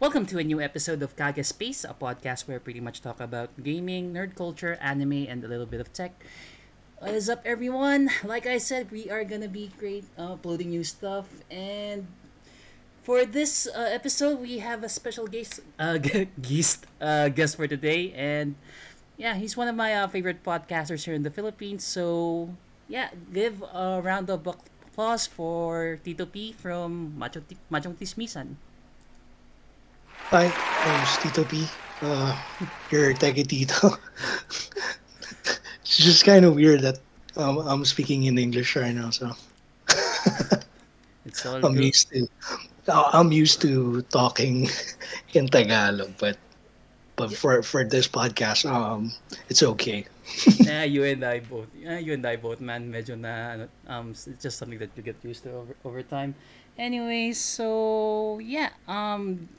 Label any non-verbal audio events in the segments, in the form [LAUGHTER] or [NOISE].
Welcome to a new episode of Kage Space, a podcast where I pretty much talk about gaming, nerd culture, anime, and a little bit of tech. What is up, everyone? Like I said, we are gonna be great uh, uploading new stuff, and for this uh, episode, we have a special guest, uh, [LAUGHS] guest, uh, guest for today, and yeah, he's one of my uh, favorite podcasters here in the Philippines. So yeah, give a round of applause for Tito P from Machong Tismisan. Hi, I'm Tito P. Uh, your Teki Tito. [LAUGHS] it's just kind of weird that um, I'm speaking in English right now, so [LAUGHS] It's all I'm good. used to I'm used to talking [LAUGHS] in Tagalog, but but for for this podcast, um, it's okay. Yeah, you and I both. Yeah, you and I both, man. Medyo na, um, it's just something that you get used to over, over time. Anyway, so yeah, um,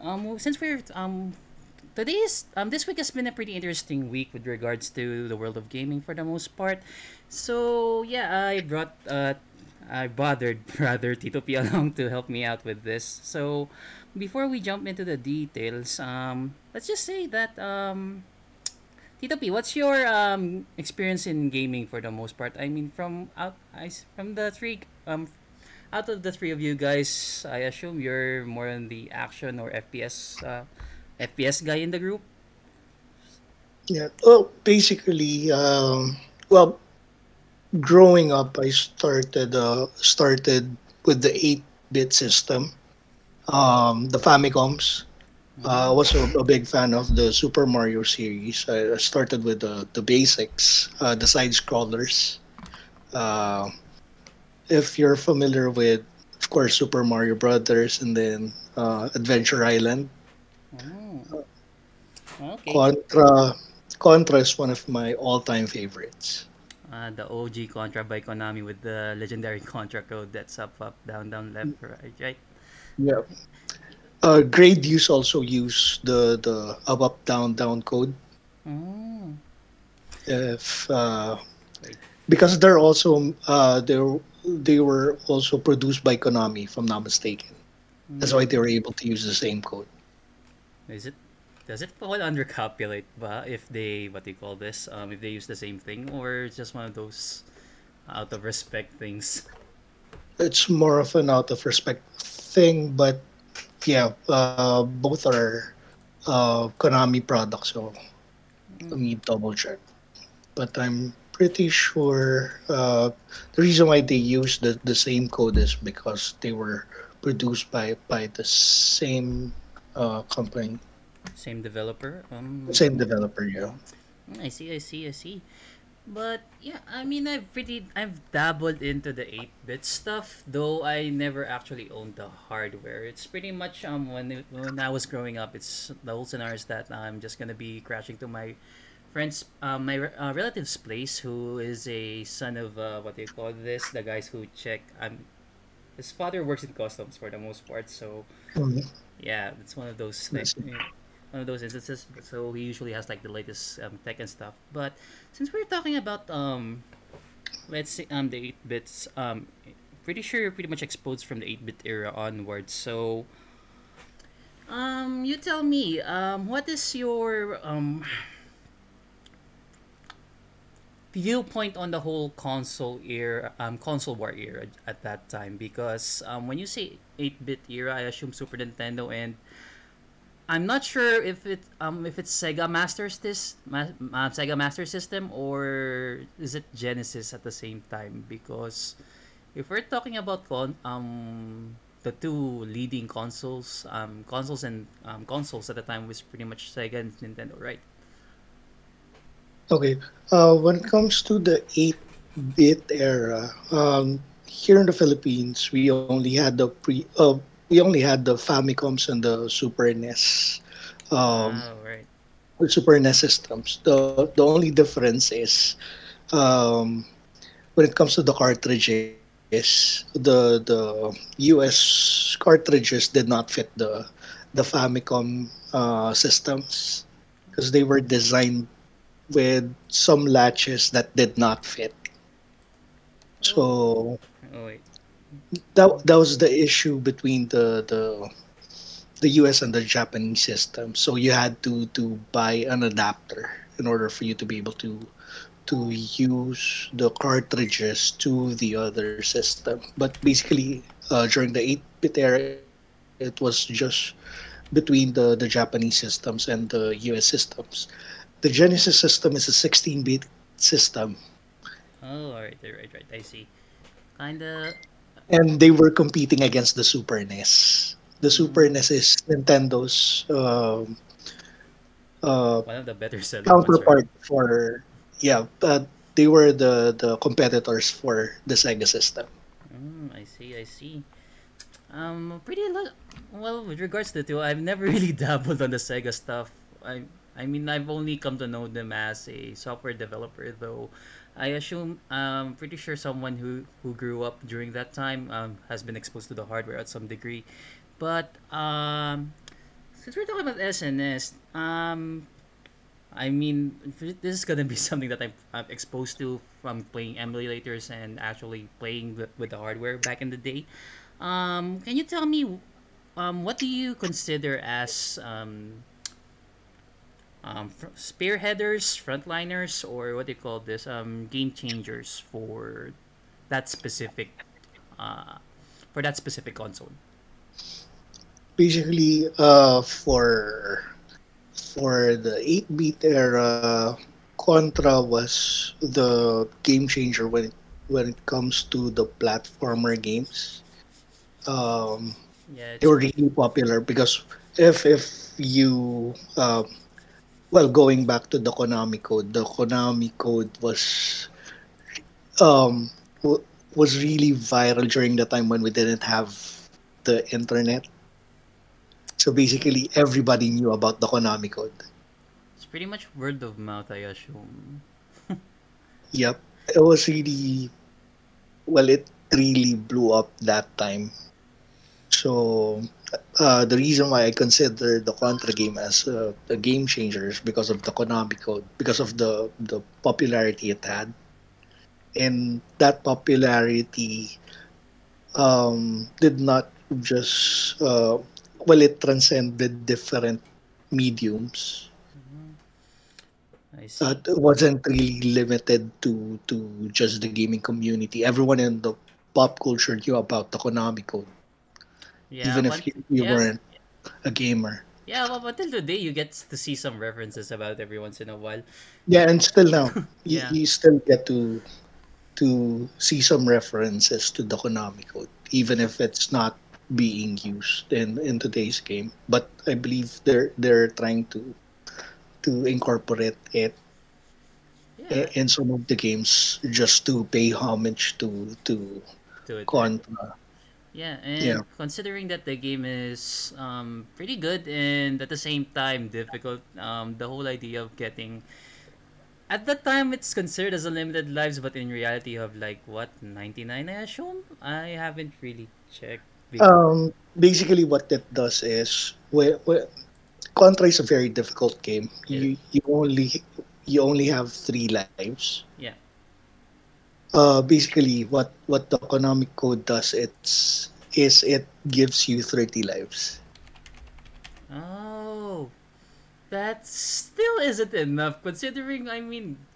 um, since we're um, today's um, this week has been a pretty interesting week with regards to the world of gaming for the most part. So yeah, I brought uh, I bothered [LAUGHS] rather Tito P along to help me out with this. So before we jump into the details, um, let's just say that um Tito P, what's your um experience in gaming for the most part? I mean, from out, I, from the three um, out of the three of you guys, I assume you're more on the action or FPS uh, FPS guy in the group. Yeah. Well, basically, um, well, growing up, I started uh, started with the eight bit system, um, the Famicoms. Uh, I was a, a big fan of the Super Mario series. I started with the, the basics, uh, the side scrollers. Uh, if you're familiar with, of course, Super Mario Brothers and then uh, Adventure Island, Oh, okay. Contra. Contra is one of my all-time favorites. Uh, the OG Contra by Konami with the legendary Contra code that's up, up, down, down, left, right, right. Yeah. Uh, Gradius also use the the up up down down code Oh, if uh, because they're also uh, they were they were also produced by Konami if I'm not mistaken. That's why they were able to use the same code. is it? Does it fall under copyright ba if they what do you call this? Um, if they use the same thing or it's just one of those out of respect things? It's more of an out of respect thing, but yeah, uh, both are uh, Konami products, so let me double check. But I'm pretty sure uh, the reason why they use the, the same code is because they were produced by by the same uh, company, Same developer. Um, same developer. Yeah. Mm, I see, I see, I see. But yeah, I mean, I've pretty, I've dabbled into the eight bit stuff, though I never actually owned the hardware. It's pretty much um when it, when I was growing up, it's the whole scenario is that I'm just gonna be crashing to my friend's, uh, my uh, relative's place, who is a son of uh, what they call this, the guys who check. Um, his father works in customs for the most part, so yeah, it's one of those eh, one of those instances. So he usually has like the latest um, tech and stuff. But since we're talking about um, let's say um the eight bits, um, pretty sure you're pretty much exposed from the eight bit era onwards. So um, you tell me um, what is your um viewpoint on the whole console era, um, console war era at that time? Because um, when you say eight bit era, I assume Super Nintendo and I'm not sure if it um if it's Sega Master this ma- uh, Sega Master System or is it Genesis at the same time because if we're talking about con- um the two leading consoles um consoles and um, consoles at the time was pretty much Sega and Nintendo right Okay. Uh, when it comes to the 8-bit era, um, here in the Philippines, we only had the pre, uh, we only had the Famicoms and the Super NES, um, oh right the Super NES systems. The the only difference is um, when it comes to the cartridges, the the US cartridges did not fit the the Famicom uh, systems because they were designed with some latches that did not fit. So oh that that was the issue between the the the US and the Japanese system. So you had to to buy an adapter in order for you to be able to to use the cartridges to the other system. But basically, uh, during the 8-bit era, it was just between the, the Japanese systems and the US systems. The Genesis system is a 16-bit system, Oh, alright, right, right. I see. Kinda. and they were competing against the Super NES. The Super Mm, NES is Nintendo's um uh, one of the better selling ones, right? counterpart for yeah, uh, they were the the competitors for the Sega system. Mm, I see, I see. Um, pretty lo- well with regards to the two. I've never [LAUGHS] really dabbled on the Sega stuff. I I mean, I've only come to know them as a software developer, though. I assume, I'm pretty sure someone who who grew up during that time um, has been exposed to the hardware at some degree. But um, since we're talking about SNS, um, I mean, [LAUGHS] this is gonna be [LAUGHS] something that I'm, I'm exposed to from playing emulators and actually playing with, with the hardware back in the day. Um, can you tell me, um, what do you consider as um, um, fr- spearheaders, frontliners, or what do you call this, um, game changers for that specific, uh, for that specific console? Basically, uh, for for the 8-bit era, Contra was the game changer when it, when it comes to the platformer games. Um, Yeah, they were really popular because if if you um, well going back to the Konami code, the Konami code was um w- was really viral during the time when we didn't have the internet. So basically, everybody knew about the Konami code. it's pretty much word of mouth, I assume. [LAUGHS] Yep, it was really well. It really blew up that time. So uh, the reason why I consider the Contra game as uh, a game changer is because of the Konami code, because of the the popularity it had, and that popularity um, did not just uh, well, it transcended different mediums. Mhm. I Uh, see. it wasn't really limited to to just the gaming community. Everyone in the pop culture knew about the Konami code, Yeah, even if you, you yeah, weren't a gamer. yeah. Well, but until today, you get to see some references about every once in a while. Yeah, and still now, [LAUGHS] you, Yeah, you still get to to see some references to the Konami code, even if it's not being used in in today's game. But I believe they're they're trying to to incorporate it yeah. in some of the games just to pay homage to to right. Contra. Yeah, Yeah. and considering that the game is um pretty good and at the same time difficult, um the whole idea of getting at that time it's considered as a limited lives, but in reality you have like what 99 I assume. I haven't really checked. Um, basically, what that does is, where, where Contra is a very difficult game. yeah, You you only you only have three lives. yeah. Uh, basically, what what the Konami code does it's is it gives you thirty lives. Oh, that still isn't enough considering I mean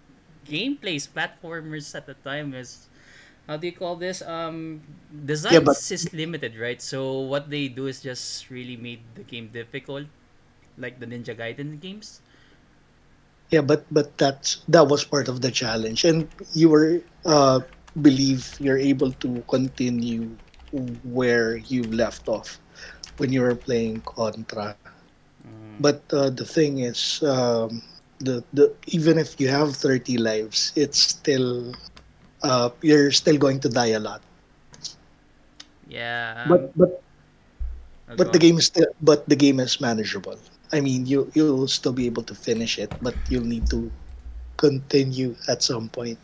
gameplays platformers at the time is how do you call this? Um Yeah, but is limited right? So what they do is just really made the game difficult like the ninja gaiden games yeah, but but that's that was part of the challenge, and you were uh believe you're able to continue where you left off when you were playing Contra. mm, But uh, the thing is, um, the the even if you have thirty lives, it's still uh, you're still going to die a lot. yeah um But but but the game is still but the game is manageable. I mean, you you'll still be able to finish it, but you'll need to continue at some point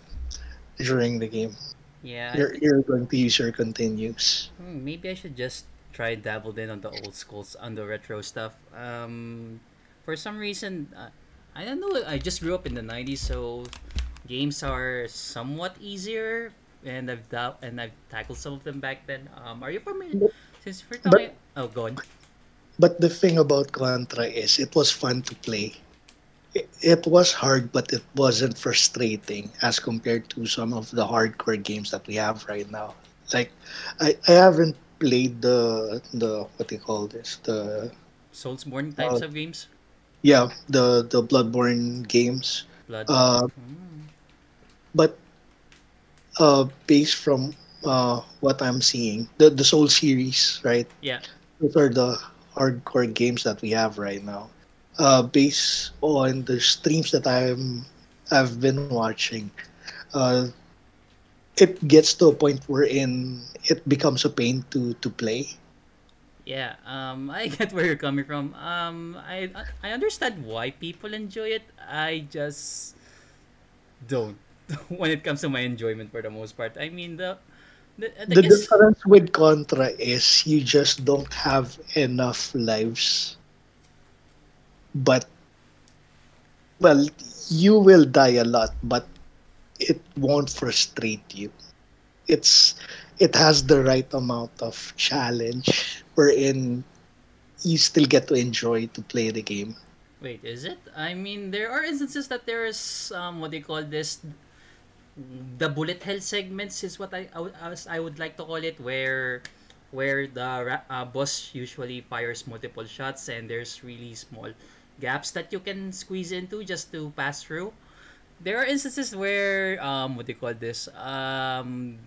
during the game. yeah You're you're going to use your continues. hmm, maybe i should just try dabbled in on the old schools on the retro stuff um for some reason uh, i don't know i just grew up in the 90s so games are somewhat easier and I've and I've tackled some of them back then. Um, are you familiar? But Since we're but talking, oh, go on. But the thing about Contra is it was fun to play. It, it was hard, but it wasn't frustrating as compared to some of the hardcore games that we have right now. Like, I, I haven't played the the what do you call this the Soulsborne uh, types of games. yeah the the Bloodborne games. Bloodborne. Uh, Mm. but uh, based from uh, what I'm seeing, the the Soul series, right? Yeah. Those are the hardcore games that we have right now. Uh, based on the streams that I'm I've been watching, uh, it gets to a point wherein it becomes a pain to to play. Yeah, um, [LAUGHS] I get where you're coming from. Um, I I understand why people enjoy it. I just don't [LAUGHS] when it comes to my enjoyment for the most part. I mean the the, the difference with Contra is you just don't have enough lives, but well, you will die a lot, but it won't frustrate you. It's it has the right amount of challenge wherein you still get to enjoy to play the game. wait, is it? I mean there are instances that there's um what they call this the bullet hell segments is what I I I would like to call it where where the uh, boss usually fires multiple shots and there's really small gaps that you can squeeze into just to pass through. There are instances where um what do you call this? Um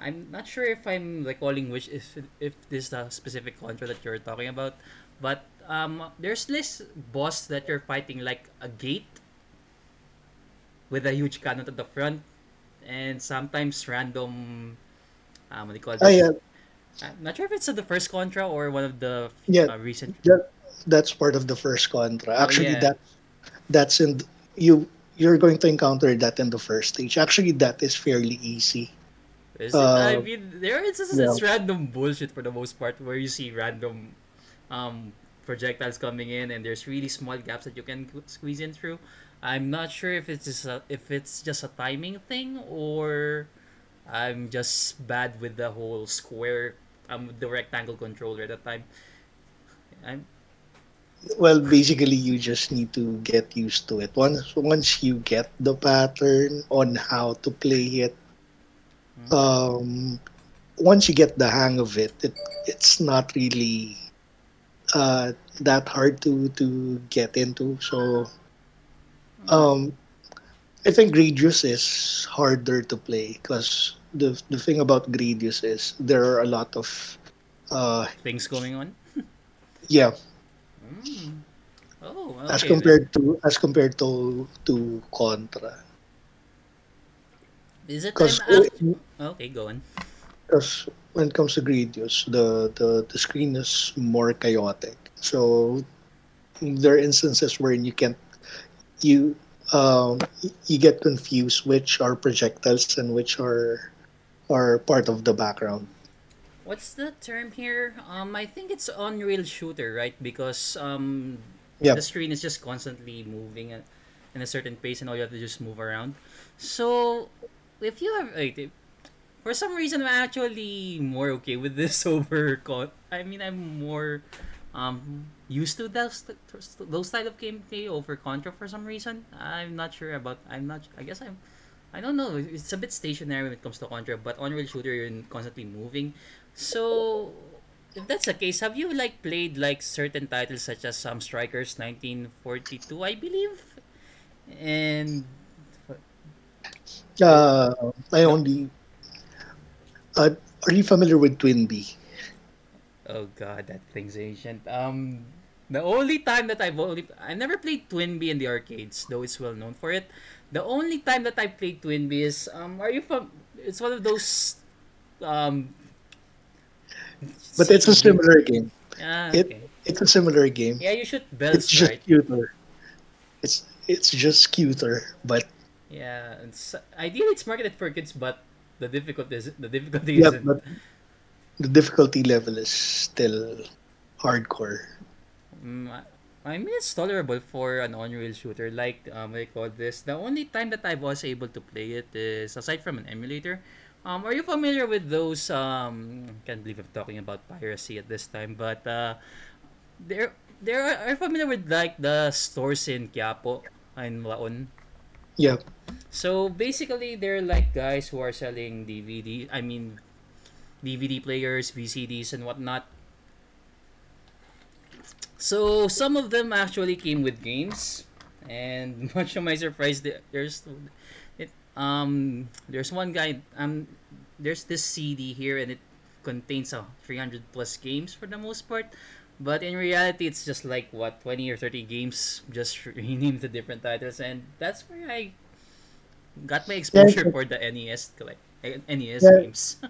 I'm not sure if I'm recalling which if if this is the specific contra that you're talking about but um there's this boss that you're fighting like a gate with a huge cannon at the front and sometimes random um what do you call this yeah, I'm not sure if it's the first contra or one of the yeah, uh, recent that that's part of the first Contra. oh Actually, yeah that that's in you. You're going to encounter that in the first stage. Actually, that is fairly easy. Is it? I Uh, mean, there are instances yeah. random bullshit for the most part where you see random um, projectiles coming in and there's really small gaps that you can squeeze in through. I'm not sure if it's just a, if it's just a timing thing or I'm just bad with the whole square um the rectangle controller at that time. I'm Well, basically, you just need to get used to it. Once once you get the pattern on how to play it, mm, um, once you get the hang of it, it it's not really uh, that hard to to get into. So um, I think Gradius is harder to play because the the thing about Gradius is there are a lot of uh, things going on. yeah Mm. Oh, as okay then. compared to as compared to to Contra. Is it I'm Because act- Okay, go on. because when it comes to Gradius, the, the the screen is more chaotic. So there are instances wherein you can you um you get confused which are projectiles and which are are part of the background. What's the term here? Um, I think it's on-rail shooter, right? Because um, the screen is just constantly moving at, in a certain pace, and all you have to just move around. So, if you have, wait, if- for some reason, I'm actually more okay with this [LAUGHS] over. I mean, I'm more um used to those those style of gameplay over Contra for some reason. I'm not sure about. I'm not. I guess I'm. I don't know. It's a bit stationary when it comes to Contra, but on on-rail shooter, you're constantly moving. So, if that's the case, have you like played like certain titles such as some Strikers 1942, I believe, and Uh, I only uh, are you familiar with TwinBee? oh god, that thing's ancient. Um, the only time that I've only I never played TwinBee in the arcades, though it's well known for it. The only time that I played TwinBee is um, are you from? It's one of those um But it's a similar game. Ah, It okay. it's a similar game. Yeah, you should. shoot It's just right? cuter. It's it's just cuter, but Yeah, it's, ideally it's marketed for kids, but the difficulty is the difficulty yeah, isn't. but the difficulty level is still hardcore. Mm, I I mean, it's tolerable for an on-rail shooter. Like um, I call this. The only time that I was able to play it is aside from an emulator. Um, are you familiar with those? Um, can't believe I'm talking about piracy at this time, but uh, There, there are, are familiar with like the stores in Quiapo in Laon? Yeah. So basically, they're like guys who are selling DVD. I mean, DVD players, VCDs, and whatnot. So some of them actually came with games, and [LAUGHS] much to my surprise, there's it um there's one guy um there's this CD here, and it contains a 300 plus games for the most part. But in reality, it's just like what 20 or 30 games, [LAUGHS] just [LAUGHS] renamed to different titles, and that's where I got my exposure think, for the NES collect NES yeah, games.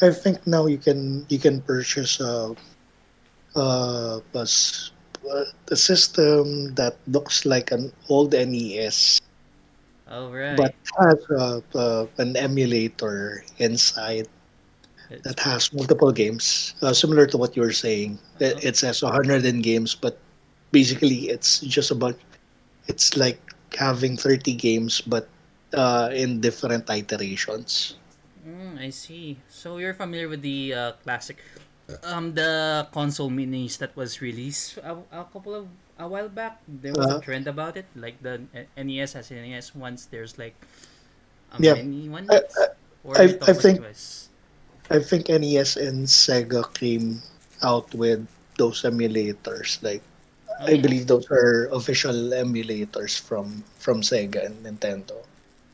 I think now you can you can purchase a uh, uh, the system that looks like an old NES but right, has a, uh, an emulator inside it's that has multiple games, uh, similar to what you were saying. It, uh, it says 100 in games, but basically it's just about it's like having 30 games, but uh, in different iterations. mm, I see. So you're familiar with the uh, classic, um, the console minis that was released a, a couple of a while back. There was a Uh, trend about it, like the NES has NES ones. There's like a yeah, I, ones, I, you're I think. I think NES and Sega came out with those emulators. Like Oh I yeah, believe those are official emulators from from Sega and Nintendo.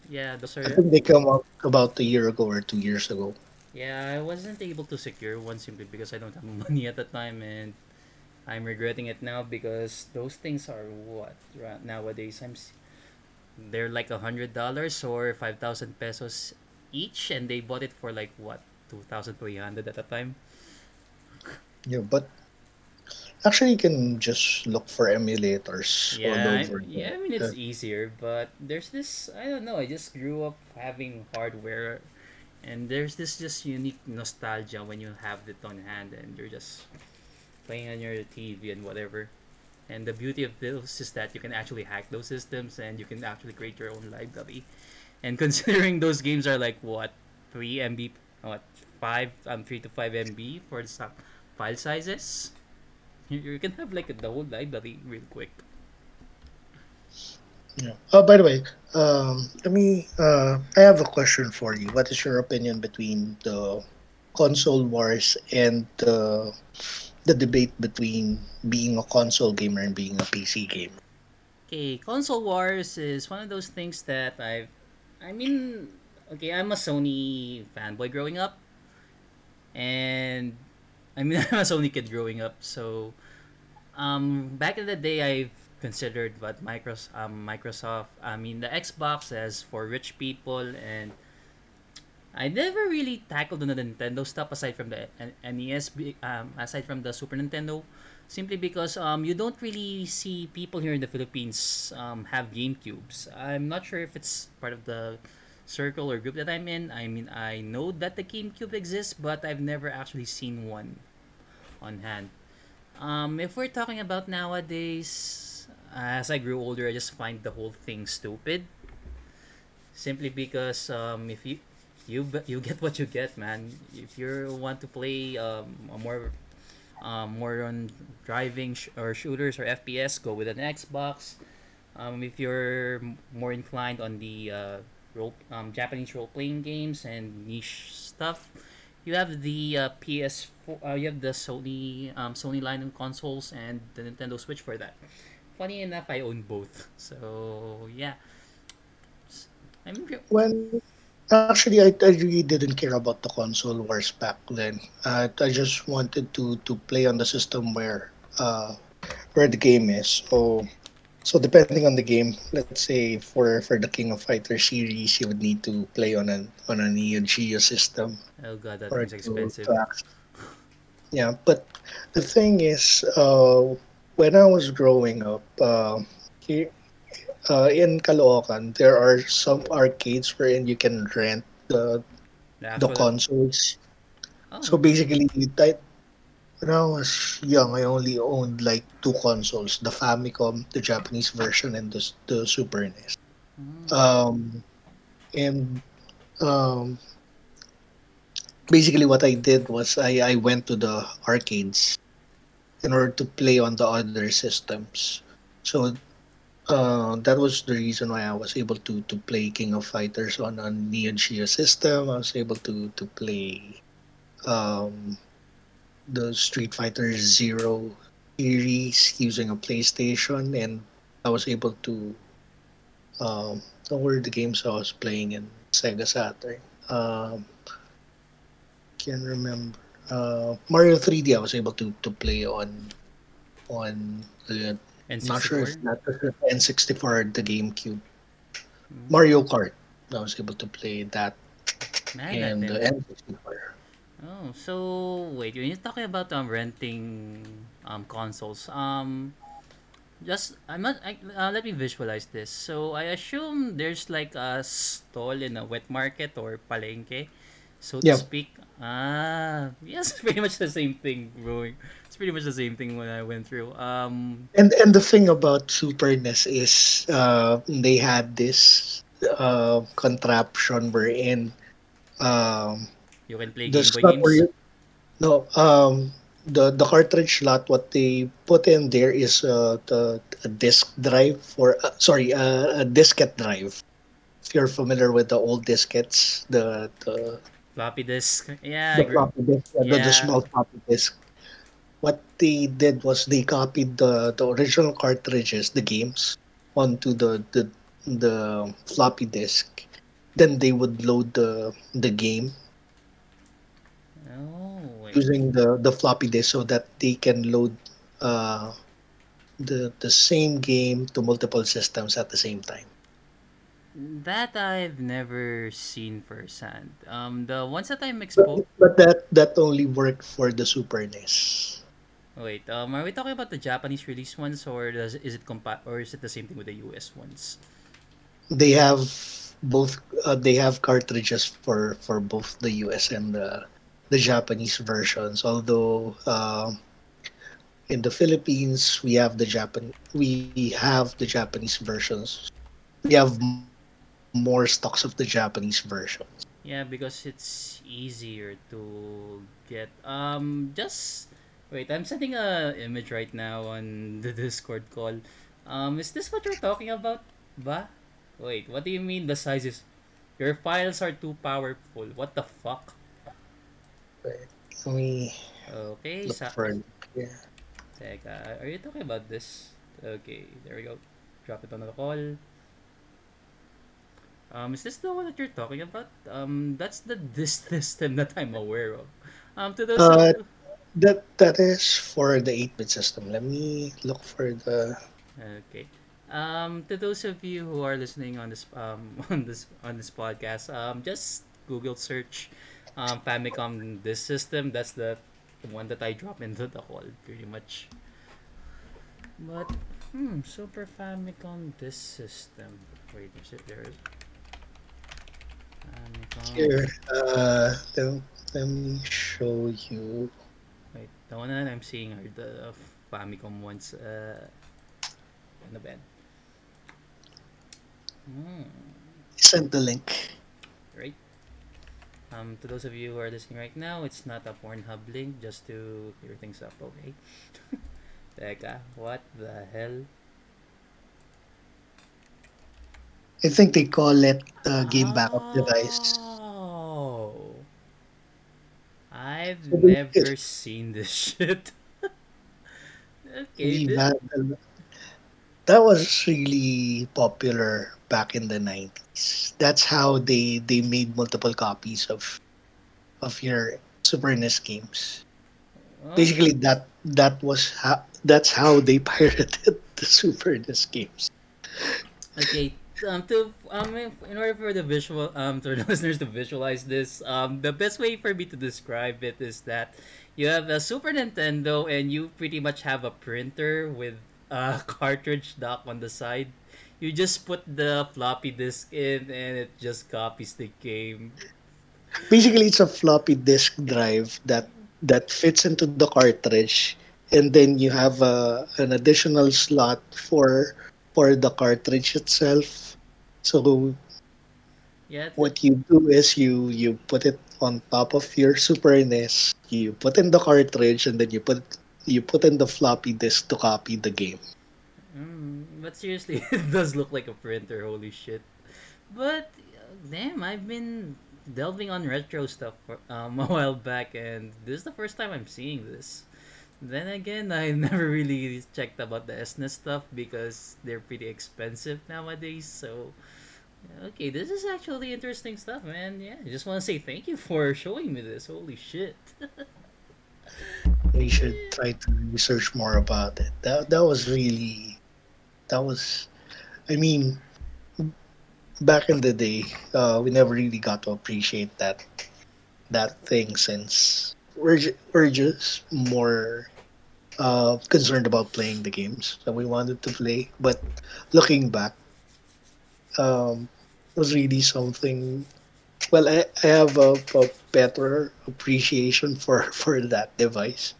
yeah. Those are. I think they came out about a year ago or two years ago. Yeah. I wasn't able to secure one simply because I don't have [LAUGHS] money at the time, and I'm regretting it now because those things are what ra- nowadays. I'm they're like a hundred dollars or five thousand pesos each, and they bought it for like what two thousand three hundred at the time. Yeah, but actually, you can just look for emulators all Yeah, I, over. yeah. I mean it's uh, easier, but there's this. I don't know. I just grew up having hardware, and there's this just unique nostalgia when you have it on hand and you're just playing on your TV and whatever. And the beauty of those is that you can actually hack those systems and you can actually create your own library. And [LAUGHS] considering those games are like what, three MB, what five um three to five MB for the file sizes, you, you can have like the whole library real quick. Yeah. Oh, by the way, um, let me. Uh, I have a question for you. What is your opinion between the console wars and the the debate between being a console gamer and being a PC gamer? Okay, console wars is one of those things that I've. I mean, okay, I'm a Sony fanboy growing up, and I mean [LAUGHS] I'm a Sony kid growing up. So, um, back in the day, I've considered what Microsoft, um, Microsoft, I mean the Xbox as for rich people, and I never really tackled the Nintendo stuff aside from the NES, um, aside from the Super Nintendo, simply because um, you don't really see people here in the Philippines um, have GameCubes. I'm not sure if it's part of the circle or group that I'm in. I mean, I know that the GameCube exists, but I've never actually seen one on hand. Um, if we're talking about nowadays, as I grew older, I just find the whole thing stupid simply because um, if you you [LAUGHS] you get what you get, man. If you want to play um, more um, more on driving sh- or shooters or FPS, go with an Xbox. Um, if you're more inclined on the uh, role um, Japanese role playing games and niche stuff, you have the uh, PS4. Uh, you have the Sony um, Sony line of consoles and the Nintendo Switch for that. Funny enough, I own both. So yeah, I'm When actually, I, I really didn't care about the console wars back then. Uh, I just wanted to to play on the system where uh where the game is. So so depending on the game, let's say for for the King of Fighters series, you would need to play on an on a Neo Geo system oh god, that's thing's to, expensive. to. Yeah, but the thing is, uh, when I was growing up, uh, here, uh, in Caloocan, there are some arcades wherein you can rent the The the actual consoles. So oh basically, I, when I was young, I only owned like two consoles: the Famicom, the Japanese version, and the the Super NES. mm, Um, and um, basically, what I did was I I went to the arcades in order to play on the other systems. So uh, that was the reason why I was able to to play King of Fighters on a Neo Geo system. I was able to to play um, the Street Fighter Zero series using a PlayStation, and I was able to um, what the games I was playing in Sega Saturn? Um, can't remember. Uh, Mario 3D I was able to to play on on the not sure if N64? that was the N64 or the GameCube. Mm. Mario Kart I was able to play that Man, and the never. N64. Oh, so wait, when you're talking about um renting um consoles, um just I'm not I, uh, let me visualize this. So I assume there's like a stall in a wet market or palengke, so to speak. Ah, yes, [LAUGHS] pretty much the same thing, bro. It's pretty much the same thing when I went through. Um, and and the thing about Super NES is uh, they had this uh, contraption wherein um, you can play Game Boy games. you no um the the cartridge slot what they put in there is uh, the a disk drive for uh, sorry uh, a diskette drive if you're familiar with the old diskettes the the Floppy disk. Yeah, the floppy disk uh, the, the small floppy disk what they did was they copied the the original cartridges the games onto the the the floppy disk then they would load the the game Oh, using the the floppy disk so that they can load uh, the the same game to multiple systems at the same time. That I've never seen firsthand. Um, the ones that I'm But, exposed. but that that only worked for the Super NES. Wait, um, are we talking about the Japanese release ones, or does is it compa- or is it the same thing with the US ones? They have both. Uh, they have cartridges for for both the US and the the Japanese versions. Although uh, in the Philippines we have the Japan we have the Japanese versions. We have more stocks of the Japanese version. Yeah, because it's easier to get. Um, just wait. I'm sending a image right now on [LAUGHS] the Discord call. Um, is this what you're talking about, ba? Wait, what do you mean the sizes? Your files are too powerful. What the fuck? Right. Let me Okay, look for. Yeah. Teka, are you talking about this? Okay, there we go. Drop it on the call. Um, is this the one that you're talking about? Um, that's the this [LAUGHS] system that I'm aware of. Um, to those Uh, of that that is for the 8-bit system. Let me look for the. okay, um, to those of you who are listening on this um [LAUGHS] on this on this podcast, um, just Google search, um, Famicom this system. That's the, one that I drop into the call pretty much. But hmm, Super Famicom this system. Wait, is it there? Famicom. Here, uh, let, let me show you. Wait, the one that I'm seeing are the Famicom ones. Uh, in the bed. Hmm. Send the link. Right. Um, to those of you who are listening right now, it's not a Pornhub link, just to clear things up, okay? [LAUGHS] Teka, what the hell? I think they call it uh, game backup device. Oh, I've So never seen this [LAUGHS] shit. okay, this, that was really popular back in the 90s. That's how they they made multiple copies of of your Super NES games. oh, Basically, that that was how that's how they [LAUGHS] pirated the Super NES games. Okay, um, to um, in order for the visual um, for [LAUGHS] the listeners to visualize this, um, the best way for me to describe it is that you have a Super Nintendo and you pretty much have a printer with a [LAUGHS] cartridge dock on the side. You just put the floppy disk in and it just copies the game. Basically, it's a floppy disk drive that that fits into the cartridge, and then you have a, an additional slot for for the cartridge itself. So Yeah, what you do is you you put it on top of your Super NES. You put in the cartridge, and then you put you put in the floppy disk to copy the game. Mm, but seriously, [LAUGHS] it does look like a printer. Holy shit! But uh, damn, I've been delving on retro stuff for, [LAUGHS] um, a while back, and this is the first time I'm seeing this. Then again, [LAUGHS] I never really checked about the SNES stuff because they're pretty expensive nowadays. So, okay, this is actually interesting stuff, man. Yeah, I just want to say thank you for showing me this. Holy shit. We should try to research more about it. That that was really that was I mean back in the day, uh, we never really got to appreciate that that thing since we're we're just more uh, concerned about playing the games that we wanted to play. But looking back, um, was really something. Well, I, I have a, a better appreciation for [LAUGHS] for that device.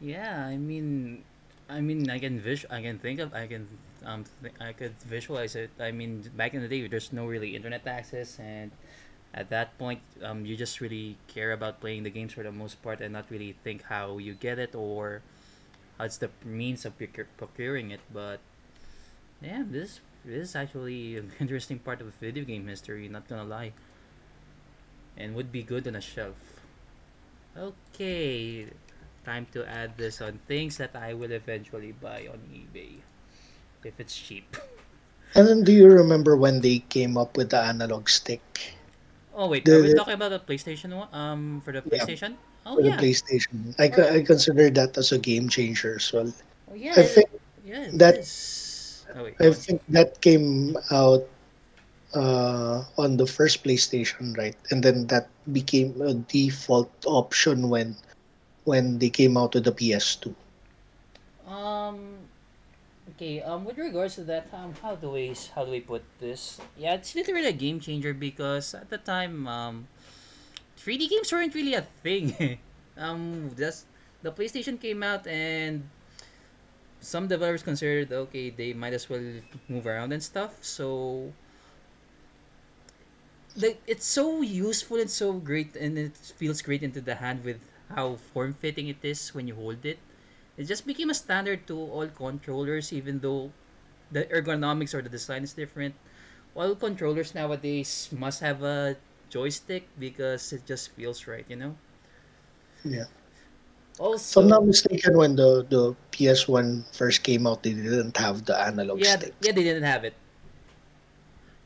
Yeah, I mean, I mean, I can vis I can think of, I can, um, th I could visualize it. I mean, back in the day, there's no really internet access, and at that point, um, you just really care about playing the games for the most part, and not really think how you get it or how's the means of procur procuring it. But yeah, this this is actually an [LAUGHS] interesting part of video game history. Not gonna lie, and would be good on a shelf. Okay, time to add this on things that I will eventually buy on eBay if it's cheap. [LAUGHS] And then, do you remember when they came up with the analog stick? Oh wait, are we talking about the PlayStation one? Um, for the yeah, PlayStation? Oh for the. PlayStation. I, I consider that as a game changer as well. oh yeah, I think yeah that is. Oh wait, I think that came out uh, on the first PlayStation, right? And then that became a default option when when they came out with the PS2. Um. Okay. Um. With regards to that, um, how do we how do we put this? Yeah, it's literally a game changer because at the time, um, 3D games weren't really a thing. [LAUGHS] um. Just the PlayStation came out and some developers considered okay they might as well move around and stuff so the, it's so useful and so great and it feels great into the hand with how form fitting it is when you hold it. It just became a standard to all controllers even though the ergonomics or the design is different. All controllers nowadays must have a joystick because it just feels right you know? Yeah. If I'm not mistaken, when the, the PS1 first came out, they didn't have the analog yeah stick. yeah they didn't have it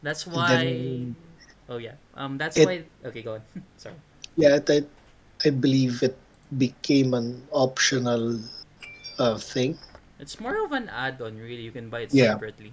that's why then oh yeah um that's it, why okay go on [LAUGHS] sorry yeah, I, I believe it became an optional uh, thing. It's more of an add-on, really. You can buy it Yeah. separately.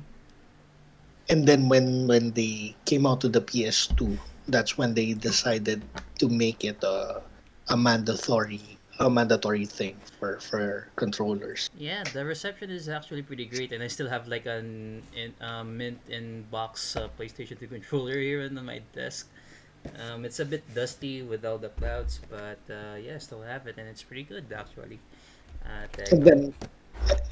And then when when they came out to the PS2, that's when they decided to make it a, a mandatory a mandatory thing for for controllers. Yeah, the reception is actually pretty great, and I still have like an in uh, mint in box uh, PlayStation 2 controller here [LAUGHS] on my desk. Um, it's a bit dusty with all the clouds, but uh, yeah, I still have it, and it's pretty good actually. Uh, And then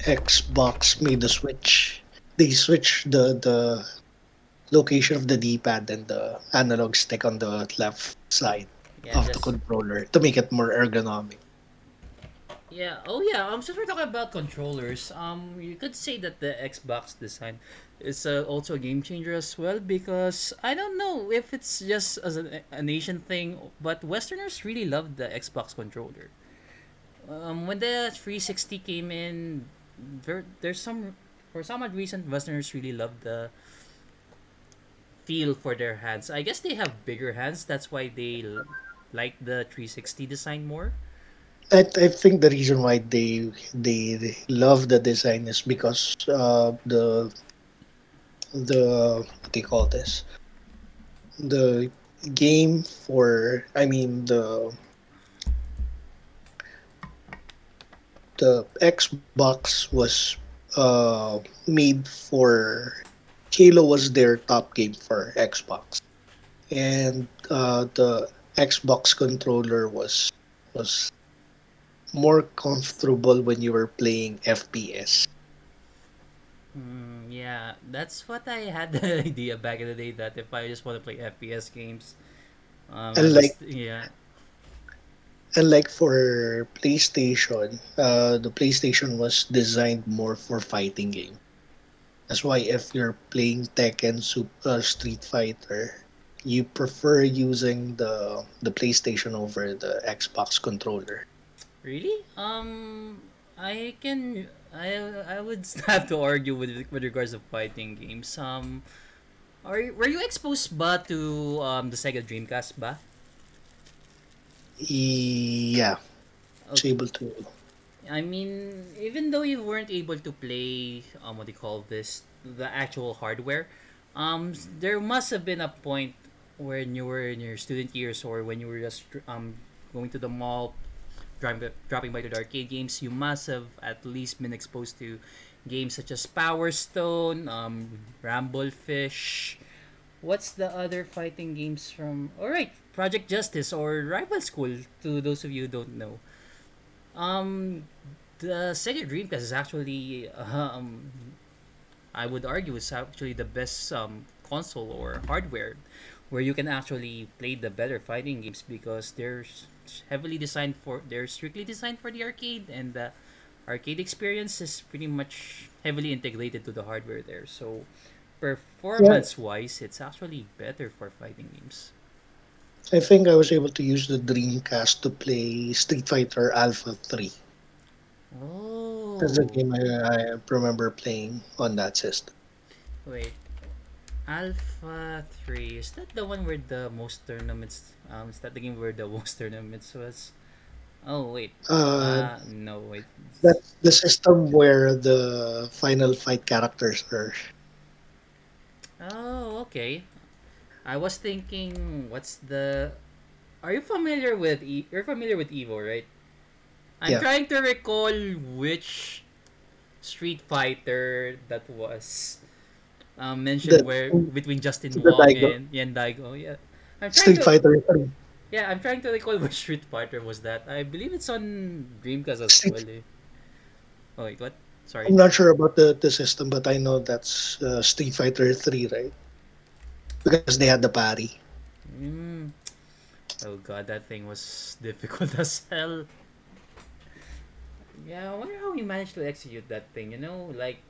Xbox made the switch. They switched the the location of the D-pad and the analog stick on the left side Yeah, of the controller to make it more ergonomic. Yeah. Oh, yeah. Um, since we're talking about controllers, um, you could say that the Xbox design is uh, also a game changer as well because I don't know if it's just as a, a nation thing, but Westerners really love the Xbox controller. Um, when the 360 came in, there there's some for some odd reason Westerners really love the feel for their hands. I guess they have bigger hands. That's why they like the 360 design more. I, I think the reason why they they, love the design is because uh, the the what call this? The game for I mean the the Xbox was uh, made for Halo was their top game for Xbox, and uh, the Xbox controller was was more comfortable when you were playing FPS. Mm, yeah, that's what I had [LAUGHS] the idea back in the day that if I just want to play FPS games, um, And like just yeah, And like for PlayStation, uh, the PlayStation was designed more for fighting game. That's why if you're playing Tekken, Super Street Fighter, you prefer using the the PlayStation over the Xbox controller. Really? Um, I can. I I would [LAUGHS] have to argue with with regards to fighting games. Um, are you- were you exposed ba to um the Sega Dreamcast ba? Yeah, Okay. able to. I mean, even though you weren't able to play um what do you call this the actual hardware, um there must have been a point when you were in your student years or when you were just um going to the mall dropping by to the arcade games, you must have at least been exposed to games such as Power Stone, um, Rumble Fish. What's the other fighting games from? All right, Project Justice or Rival School. To those of you who don't know, um, the Sega Dreamcast is actually, um, I would argue, is actually the best um console or hardware where you can actually play the better fighting games because they're s- heavily designed for they're strictly designed for the arcade and the arcade experience is pretty much heavily integrated to the hardware there so performance wise it's actually better for fighting games I think I was able to use the Dreamcast to play Street Fighter Alpha 3. Oh. That's the oh game I, I remember playing on that system. wait alpha 3 is that the one where the most tournaments um is that the game where the most tournaments was oh wait Uh, uh no wait that's the system where the final fight characters are. oh okay I was thinking, what's the? Are you familiar with? E- You're familiar with Evo, right? I'm Yeah, trying to recall which Street Fighter that was um, mentioned the where between Justin Wong Daigo and Yan Daigo. Yeah, I'm Street to. Fighter 3. Yeah, I'm trying to recall which Street Fighter was that. I believe it's on Dreamcast as well. Eh. Oh wait, what? Sorry. I'm not sure about the, the system, but I know that's uh, Street Fighter 3, right? Because they had the parry. Mm. Oh god, that thing was difficult [LAUGHS] as hell. Yeah, I wonder how we managed to execute that thing. You know, like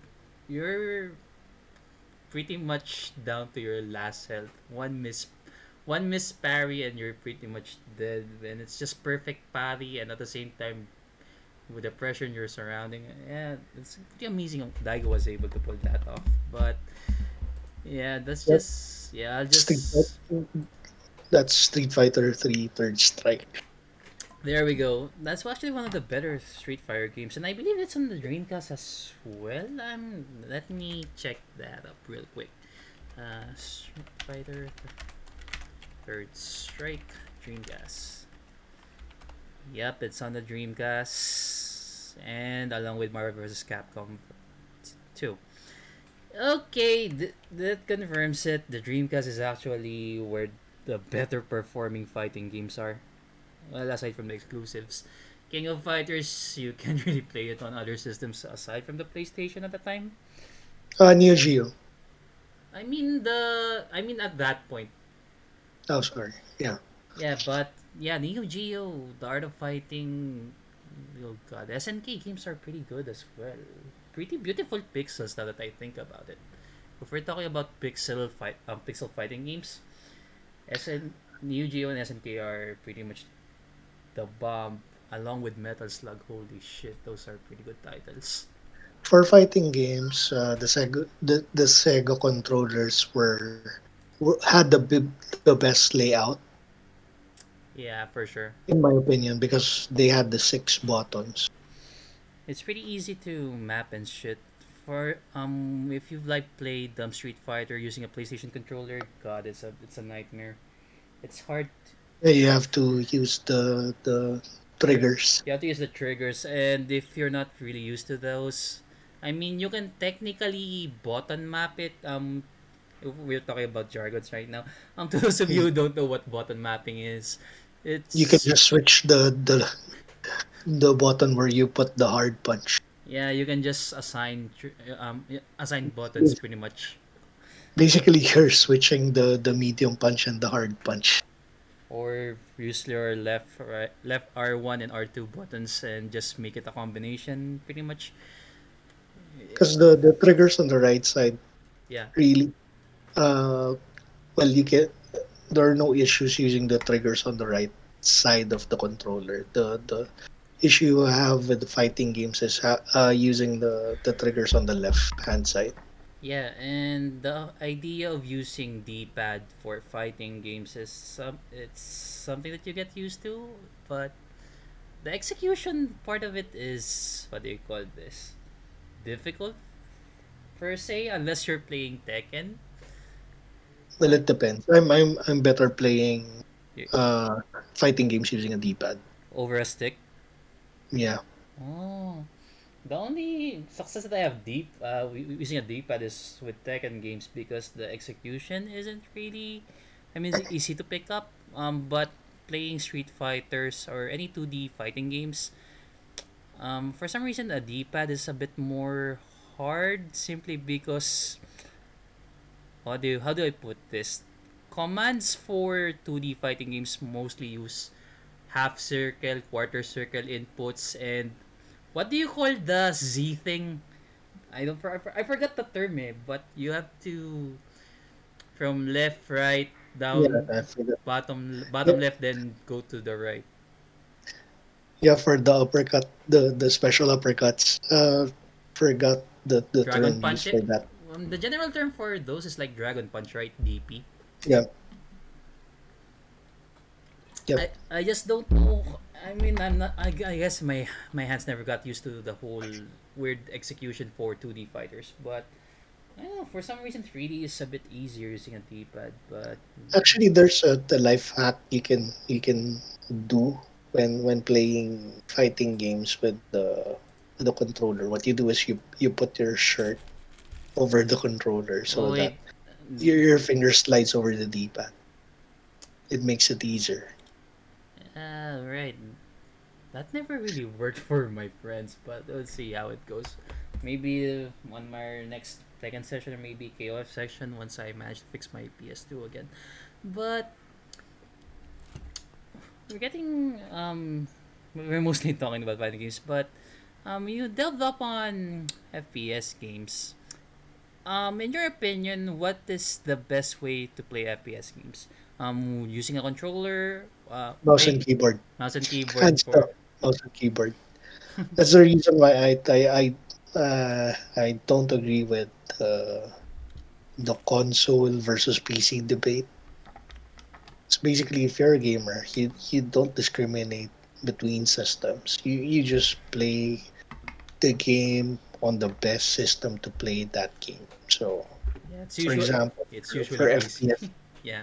you're pretty much down to your last health. One miss, one miss parry, and you're pretty much dead. And it's just perfect parry, and at the same time, with the pressure in your surrounding, yeah, it's pretty amazing. how Daigo was able to pull that off. But yeah, that's That just yeah. I'll just that's Street Fighter 3 Third Strike. There we go. That's actually one of the better Street Fighter games, and I believe it's on the Dreamcast as well. Um, let me check that up real quick. Uh, Street Fighter Third Strike Dreamcast. Yep, it's on the Dreamcast, and along with Marvel vs. Capcom 2. Okay, th- that confirms it. The Dreamcast is actually where the better performing fighting games are. Well, aside from the exclusives. King of Fighters, you [LAUGHS] can't really play it on other systems aside from the PlayStation at the time. Uh, Neo Geo. I mean the I mean at that point. Oh, sorry. Yeah. Yeah, but yeah, Neo Geo, The Art of Fighting, oh god, SNK games are pretty good as well. Pretty beautiful pixels now that I think about it. If we're talking about pixel fight um, pixel fighting games, SN Neo Geo and SNK are pretty much the bomb along with Metal Slug. Holy shit, those are pretty good titles. For fighting games, uh, the Sega the, the Sega controllers were had the the best layout Yeah, for sure. in my opinion because they had the six buttons. It's pretty easy to map and shit. For um, if you've like played um, Street Fighter using a PlayStation controller, God, it's a it's a nightmare. It's hard. You have to use the the triggers. You have to use the triggers, and if you're not really used to those, I mean, you can technically button map it. Um, we're talking about jargons right now. Um, [LAUGHS] to those of you who don't know what button mapping is, it's You can just switch the the the button where you put the hard punch. yeah, you can just assign um assign buttons pretty much Basically, you're switching the the medium punch and the hard punch. or use your left right left R1 and R2 buttons and just make it a combination pretty much. Because the, the triggers on the right side Yeah. really, uh, well, you get there are no issues using the triggers on the right side of the controller. The the issue I have with fighting games is ha- uh, using the the triggers on the left hand side. Yeah, and the idea of using D-pad for fighting games is some it's something that you get used to, but the execution part of it is what do you call this? Difficult per se, unless you're playing Tekken. Well, it depends. I'm I'm I'm better playing uh fighting games using a D-pad. Over a stick. Yeah. Oh, the only success that I have deep uh using a D-pad is with Tekken games because the execution isn't really, I mean, it's easy to pick up. Um, but playing Street Fighters or any two D fighting games, um, for some reason a D-pad is a bit more hard simply because how do you, how do I put this? Commands for two D fighting games mostly use half circle, quarter circle inputs, and what do you call the Z thing? I don't. I, for- I forgot the term, eh. But you have to from left, right, down, forgot. bottom, bottom left, then go to the right. Yeah, for the uppercut, the the special uppercuts. Uh, forgot the the Dragon term punch. used for that. Um, the general term for those is like dragon punch, right? DP. Yeah. Yep. I, I just don't know. I mean, I'm not. I, I guess my my hands never got used to the whole weird execution for 2D fighters, but I don't know. For some reason, 3D is a bit easier using a D-pad, but Actually, there's a the life hack you can you can do when when playing fighting games with the the controller. What you do is you you put your shirt over the controller so that your, your finger slides over the D-pad. It makes it easier. ah right. That never really worked for my friends, but let's see how it goes. Maybe uh, on my next second session or maybe KOF section once I manage to fix my PS2 again. But we're getting um we're mostly talking about fighting games, but um you delved up on FPS games. Um in your opinion, what is the best way to play FPS games? Um using a controller, uh Mouse and keyboard. mouse and [LAUGHS] keyboard for. Mouse and keyboard. [LAUGHS] That's the reason why I I I, uh, I don't agree with uh, the console versus PC debate. It's basically if you're a gamer, you you don't discriminate between systems. You you just play the game on the best system to play that game. So, yeah, it's for usually example, it's usually for FPS yeah.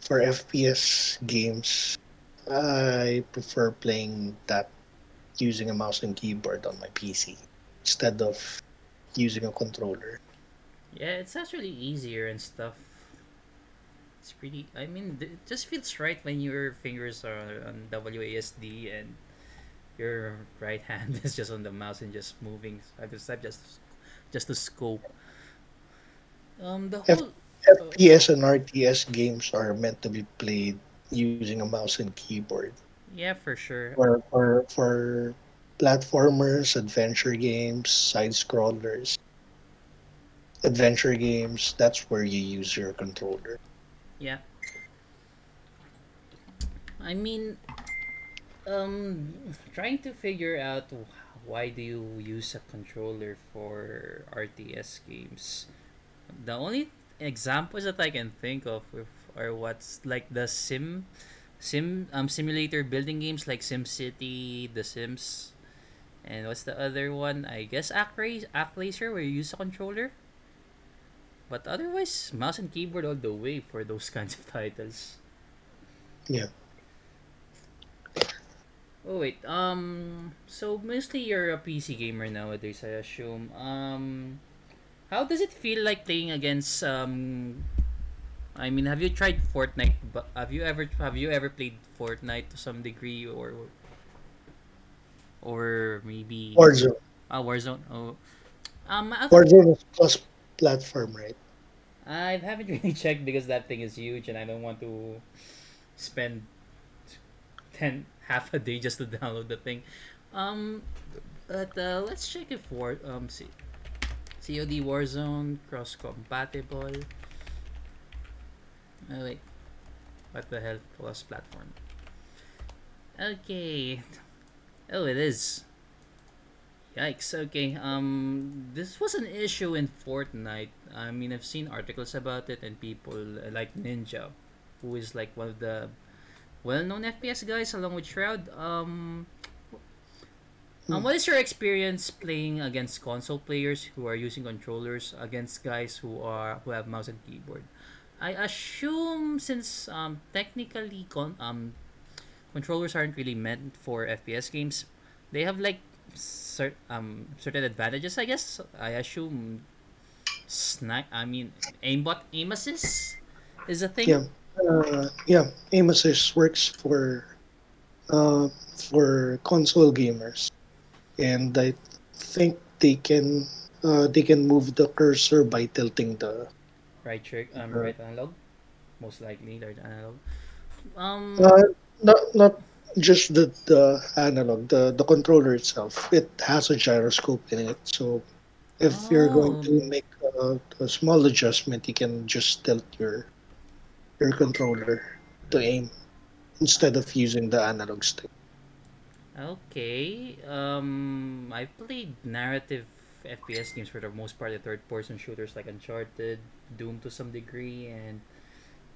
for FPS games, I prefer playing that using a mouse and keyboard on my PC instead of using a controller. Yeah, it's actually easier and stuff. It's pretty. I mean, it just feels right when your fingers are on WASD and your right hand [LAUGHS] is just on the mouse and just moving side to side, just just to scope. Um, the F- whole. FPS and RTS games are meant to be played using a mouse and keyboard. Yeah, for sure. For for for platformers, adventure games, side scrollers, adventure games, that's where you use your controller. Yeah. I mean, um, trying to figure out why do you use a controller for RTS games. The only examples that I can think of are what's like the sim, sim um simulator building games like SimCity, The Sims, and what's the other one? I guess Actra- Actracer where you use a controller. But otherwise, mouse and keyboard all the way for those kinds of titles. Yeah. Oh wait, um, so mostly you're a PC gamer nowadays, I assume. Um, how does it feel like playing against um? I mean, have you tried Fortnite? But have you ever have you ever played Fortnite to some degree, or or maybe Warzone. Ah, Warzone. Oh, um, I, Warzone is cross platform, right? I haven't [LAUGHS] really checked because that thing is huge, and I don't want to spend ten half a day just to [LAUGHS] download the thing. Um, but uh, let's check it for um see. COD Warzone cross compatible. Oh wait, what the hell? Cross platform. Okay. Oh, it is. Yikes. Okay. Um, this was an issue in Fortnite. I mean, I've seen articles about it, and people like Ninja, who is like one of the well-known FPS guys, along with Shroud. Um, um, what is your experience playing against console players who are using controllers against guys who are who have mouse and keyboard? I assume since um, technically con- um, controllers aren't really meant for FPS games, they have like cert- um, certain advantages. I guess I assume snipe. I mean, aimbot aim assist is a thing. Yeah, uh, yeah. Aim assist works for uh, for console gamers, and I think they can uh, they can move the cursor by tilting the. Right trick. Um, Uh, right analog. Most likely, right analog. Um. uh, not not just the the analog the the controller itself. It has a gyroscope in it, so if you're going Oh. to make a, a small adjustment, you can just tilt your your controller to aim instead of using the analog stick. Okay. Um, I played narrative FPS games for the most part, the third-person shooters like Uncharted, Doom to some degree, and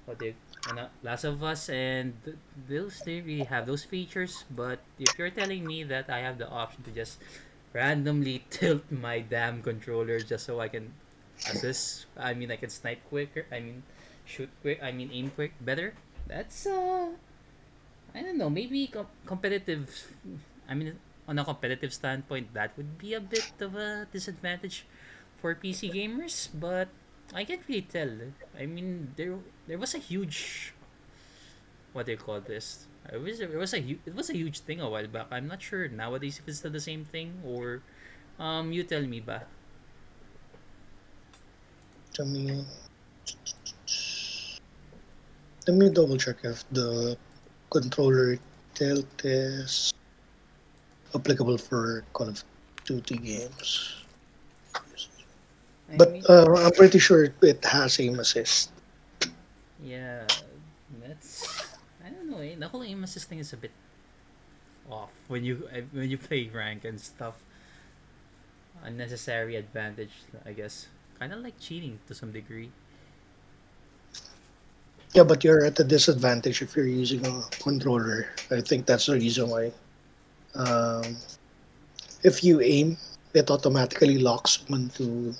what they and uh, Last of Us, and th- those they really have those features. But if you're telling me that I have the option to just randomly [LAUGHS] tilt my damn controller just so I can assist, I mean I can snipe quicker, I mean shoot quick, I mean aim quick better. That's uh I don't know, maybe com- competitive. I mean, on a competitive standpoint, that would be a bit of a disadvantage for PC gamers, but I can't really tell. I mean, there there was a huge what you call this? It was it was a it was a huge thing a while back. I'm not sure nowadays if it's still the same thing or um you tell me ba. Let me let me double check if the controller tilt is applicable for Call of Duty games. But uh, I'm pretty sure it has aim assist. yeah, that's I don't know. Eh? The whole aim assist thing is a bit off when you eh, when you play rank and stuff. Unnecessary advantage, I guess. Kind of like cheating to some degree. Yeah, but you're at a disadvantage if you're using a controller. I think that's the reason why. Um, if you aim, it automatically locks onto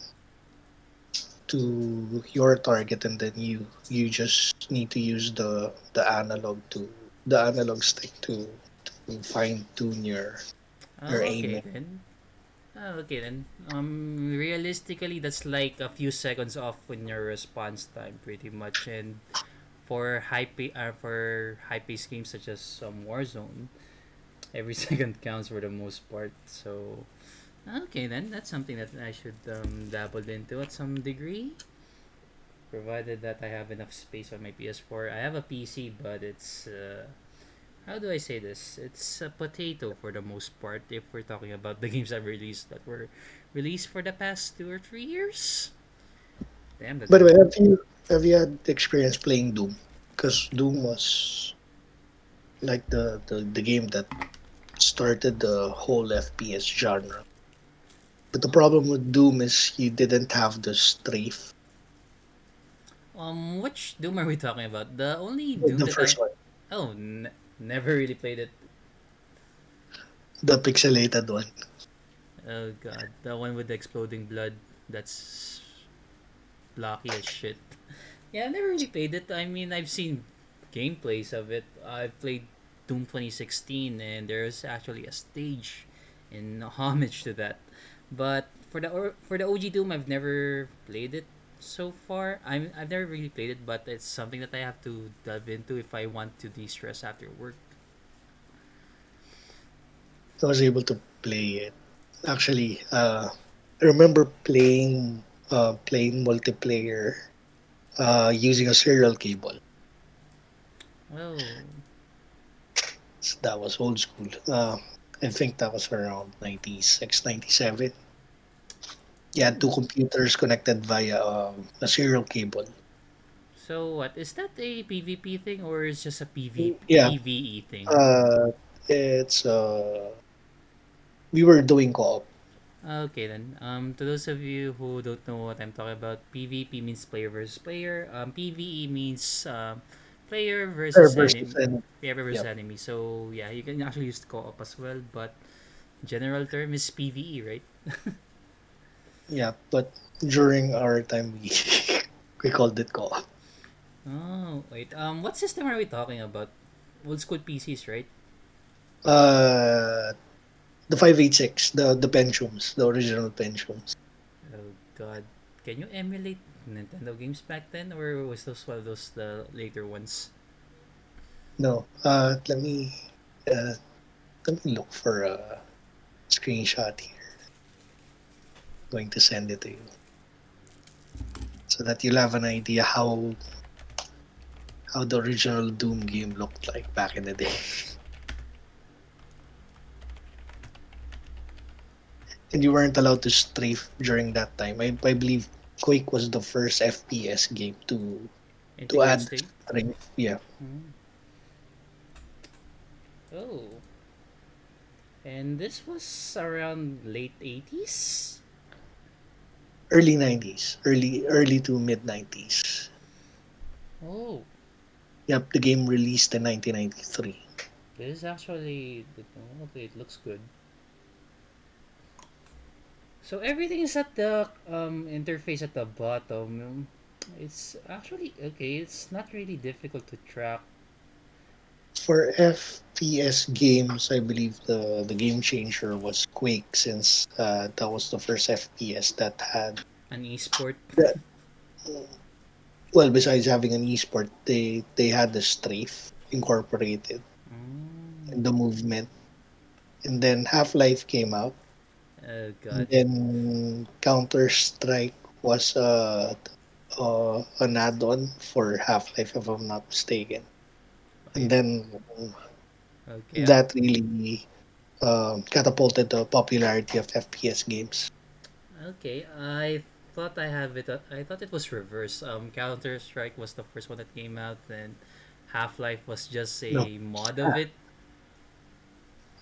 to your target, and then you you just need to use the the analog to the analog stick to, to fine tune your Oh, your okay aiming. then. Oh, okay then. Um, realistically, that's like a few seconds off in your response time, pretty much. And for high pa- uh, for high paced games such as um, Warzone, every [LAUGHS] second counts for the most part. So, okay then, that's something that I should um, dabble into at some degree, provided that I have enough space on my PS4. I have a PC, but it's uh, how do I say this? It's a potato for the most part if we're talking about the [LAUGHS] games I've released that were released for the past two or three years. Damn, By the way, have you have you had experience playing Doom? Because Doom was like the, the the game that started the whole FPS genre. But the problem with Doom is you didn't have the strafe, um, which Doom are we talking about? The only the Doom that first I one, oh n- never really played it. the pixelated one. Oh god, the one with the exploding blood. That's blocky as shit. Yeah, I never really played it. I mean, I've seen gameplays of it. I've played Doom 2016, and there's actually a stage in [LAUGHS] homage to that. But for the or, for the OG Doom, I've never played it so far. I'm I've never really played it, but it's something that I have to delve into if I want to de-stress after work. I was able to play it. Actually, uh, I remember playing uh, playing multiplayer uh, using a serial cable. Oh, So that was old school. Uh, I think that was around 96, 97. You had two computers connected via um, a serial cable. so what is that a PvP thing or is just a PV Yeah, PVE thing? uh, it's uh, we were doing co-op. Okay then. Um, to those of you who don't know what I'm talking about, PvP means player versus player. Um, PvE means um, player versus versus enemy. and Player versus yep, enemy. So yeah, you can actually use co-op as well, but general term is PvE, right? [LAUGHS] yeah. But during our time, we [LAUGHS] we called it co-op. Oh wait. Um, what system are we talking about? Old school PCs, right? Uh, the 586, the the Pentiums, the original Pentiums. Oh God, can you emulate Nintendo games back then, or was those one of those the later ones? No, uh, let me uh, let me look for a screenshot here. going to send it to you so that you'll have an idea how how the original Doom game looked like back in the day. [LAUGHS] and you weren't allowed to strafe during that time. I, I believe Quake was the first FPS game to to add strafe. Yeah, Hmm. Oh, and this was around late eighties. early 90s, early early to mid 90s. Oh, Yep, the game released in 1993. this is actually okay. It looks good. So everything is at the um interface at the bottom. It's actually okay. It's not really difficult to track. For FPS games, I believe the the game changer was Quake, since uh, that was the first FPS that had An esport. that. Well, besides having an esport, they they had the strafe incorporated Mm. in the movement, and then Half Life came out, Oh and then Counter Strike was uh, uh, an add-on for Half Life, if I'm not mistaken. And then Okay. that really um, catapulted the popularity of FPS games. Okay, I thought I have it. uh, I thought it was reverse. Um, Counter Strike was the first one that came out, then Half Life was just No, a mod of it.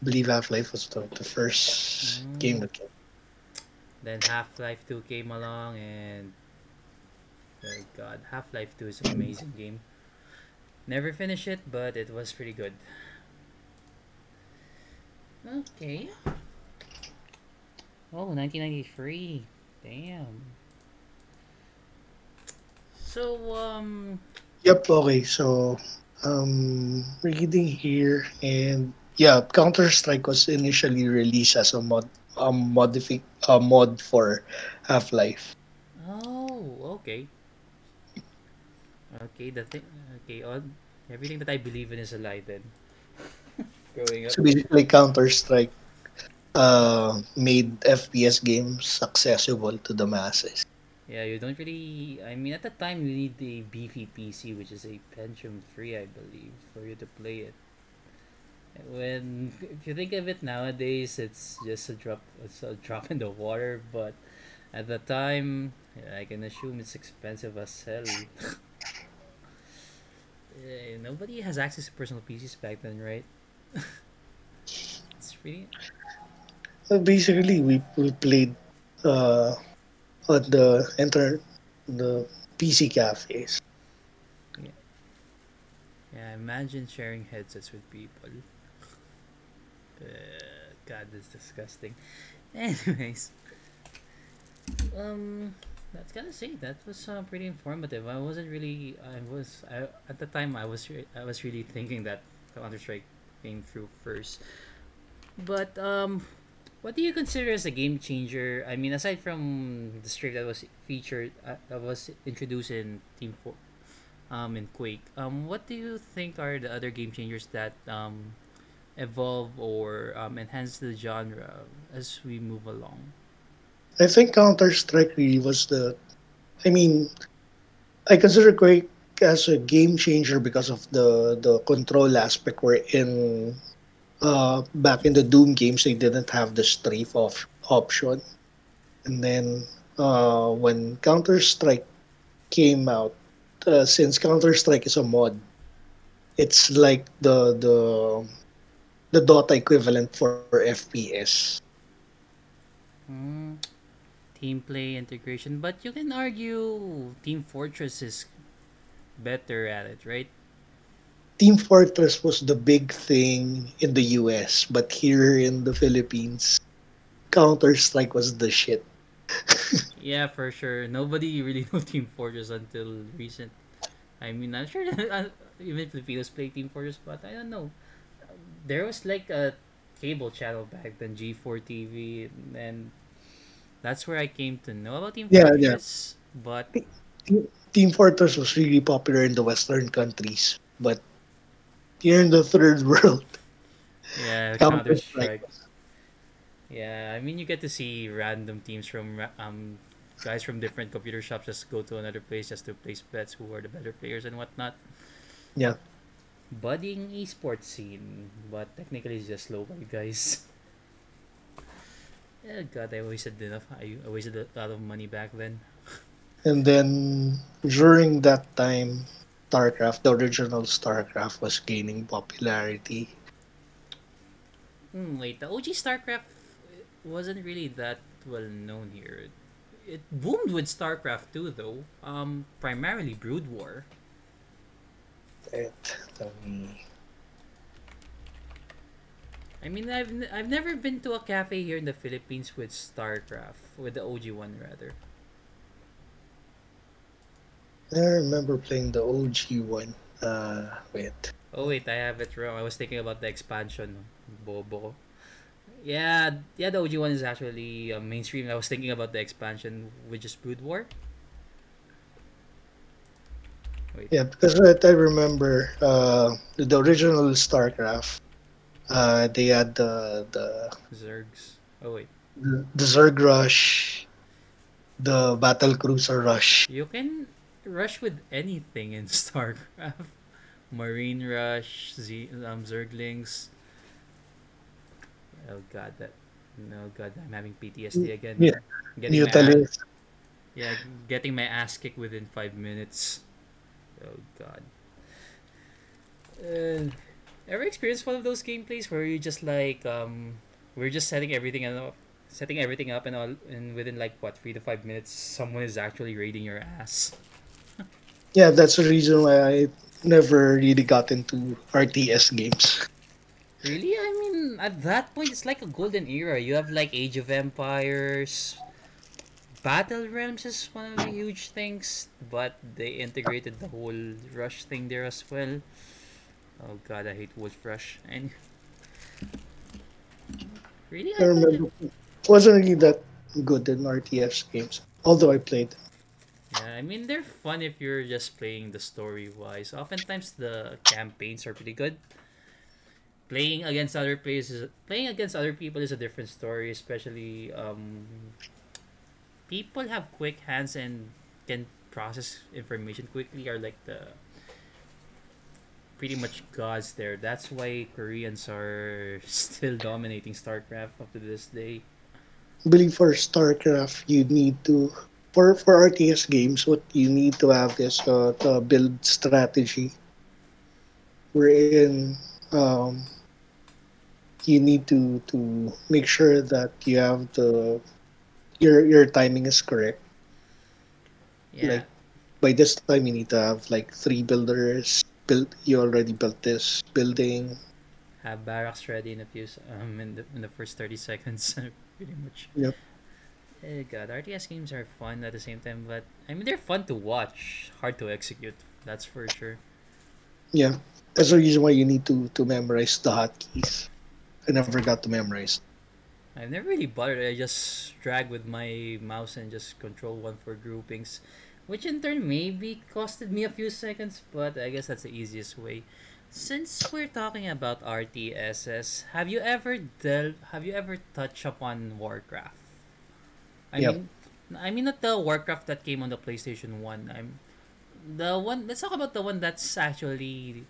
I believe Half Life was the, the first game Mm. that came. Then Half Life Two came along, and oh god, Half Life Two is an amazing game. Never finished it, but it was pretty good. Okay. Oh, 1993. Damn. So, um, Yep. Okay. So, um, reading here, and yeah, Counter Strike was initially released as a mod, a modific, a mod for Half Life. oh, okay. Okay, the thing, okay, all, everything that I believe in is a lie then. [LAUGHS] Growing up. So basically, Counter Strike uh, made FPS games accessible to the masses. Yeah, you don't really. I mean, at the time, you need a beefy PC, which is a Pentium 3, I believe, for you to play it. When, if you think of it nowadays, it's just a drop, it's a drop in the water. But at the time, I can assume it's expensive as hell. Eh, nobody has access to personal PCs back then, right? [LAUGHS] It's really. Uh, basically, we, we played uh, at the enter the PC cafes. Yeah, yeah. Imagine sharing headsets with people. Uh, God, that's disgusting. [LAUGHS] Anyways, um, that's gotta say that was uh, pretty informative. I wasn't really. I was. I at the time. I was. Re- I was really thinking that Counter Strike came through first. But um, what do you consider as a game changer? I mean, aside from the strip that was featured, uh, that was introduced in Team Four, um, in Quake. Um, what do you think are the other game changers that um evolve or um, enhance the genre as we move along? I think Counter Strike really was the. I mean, I consider Quake as a game changer because of the the control aspect. Where in uh, back in the Doom games, they didn't have the strafe of option, and then uh, when Counter Strike came out, uh, since Counter Strike is a mod, it's like the the the Dota equivalent for FPS. Mm, team play integration, but you can argue Team Fortress is better at it, right? Team Fortress was the big thing in the US, but here in the Philippines, Counter Strike was the shit. [LAUGHS] Yeah, for sure. Nobody really [LAUGHS] knew Team Fortress until recent. I mean, I'm sure that, uh, even Filipinos play Team Fortress, but I don't know. There was like a cable channel back then, G4 TV, and that's where I came to know about Team Yeah, yeah. Fortress. But Team Fortress was really popular in the Western countries, but here in the third [LAUGHS] world, yeah, Counter. Strike. Yeah, I mean, you get to see random teams from um guys from different computer shops just go to another place just to place bets who are the better players and whatnot. Yeah, budding esports scene, but technically it's just local guys. Yeah, [LAUGHS] God, I wasted enough. I, I wasted a lot of money back then. and then during that time, StarCraft, the original StarCraft, was gaining popularity. Hmm, wait, the OG StarCraft wasn't really that well known here. It boomed with StarCraft 2 though. Um, primarily Brood War. It, um, I mean, I've n- I've never been to a cafe here in the Philippines with StarCraft, with the OG one rather. I remember playing the OG one. Uh, wait. Oh wait, I have it wrong. I was thinking about the expansion, Bobo. Yeah, yeah, the OG one is actually uh, mainstream. I was thinking about the expansion, which is Brood War. Wait, Yeah, because what I remember uh, the original StarCraft. Uh, they had the the Zergs. Oh wait, the Zerg Rush, the Battle Cruiser Rush. you can rush with anything in [LAUGHS] StarCraft. Marine Rush, Z, um, Zerglings. Oh god, that. No god, I'm having PTSD again. Yeah, Getting yeah, getting my ass kicked within five minutes. Oh god. Uh, ever experienced one of those gameplays where you just like um, we're just setting everything up, setting everything up, and all, and within like what three to five minutes, someone is actually raiding your ass. [LAUGHS] Yeah, that's the reason why I never really got into RTS games. Really? I mean, at that point, it's like a golden era. You have like Age of Empires. Battle Realms is one of the huge things, but they integrated the whole Rush thing there as well. Oh god, I hate Wolf Rush. And really, I I remember it wasn't really that good in RTS games, although I played. Yeah, I mean they're fun if you're just playing the story wise. Oftentimes the campaigns are pretty good. Playing against other players is playing against other people is a different story, especially um people have quick hands and can process information quickly are like the pretty much gods there. That's why Koreans are [LAUGHS] still dominating StarCraft up to this day. I believe for StarCraft, you need to for for RTS games, what you need to have is uh, build strategy, wherein um, you need to to make sure that you have the your your timing is correct. Yeah. Like by this time, you need to have like three builders. Build you already built this building. have barracks ready in a few um in the in the first 30 seconds [LAUGHS] pretty much Yep. god rts games are fun at the same time but i mean they're fun to watch hard to execute that's for sure Yeah, that's the reason why you need to to memorize the hotkeys. I never got to memorize. I've never really bothered i just drag with my mouse and just control one for groupings which in turn maybe costed me a few seconds but i guess that's the easiest way since we're talking about rtss have you ever del- have you ever touched upon warcraft I Yep. mean, I mean not the Warcraft that came on the PlayStation One. I'm the one let's talk about the one that's actually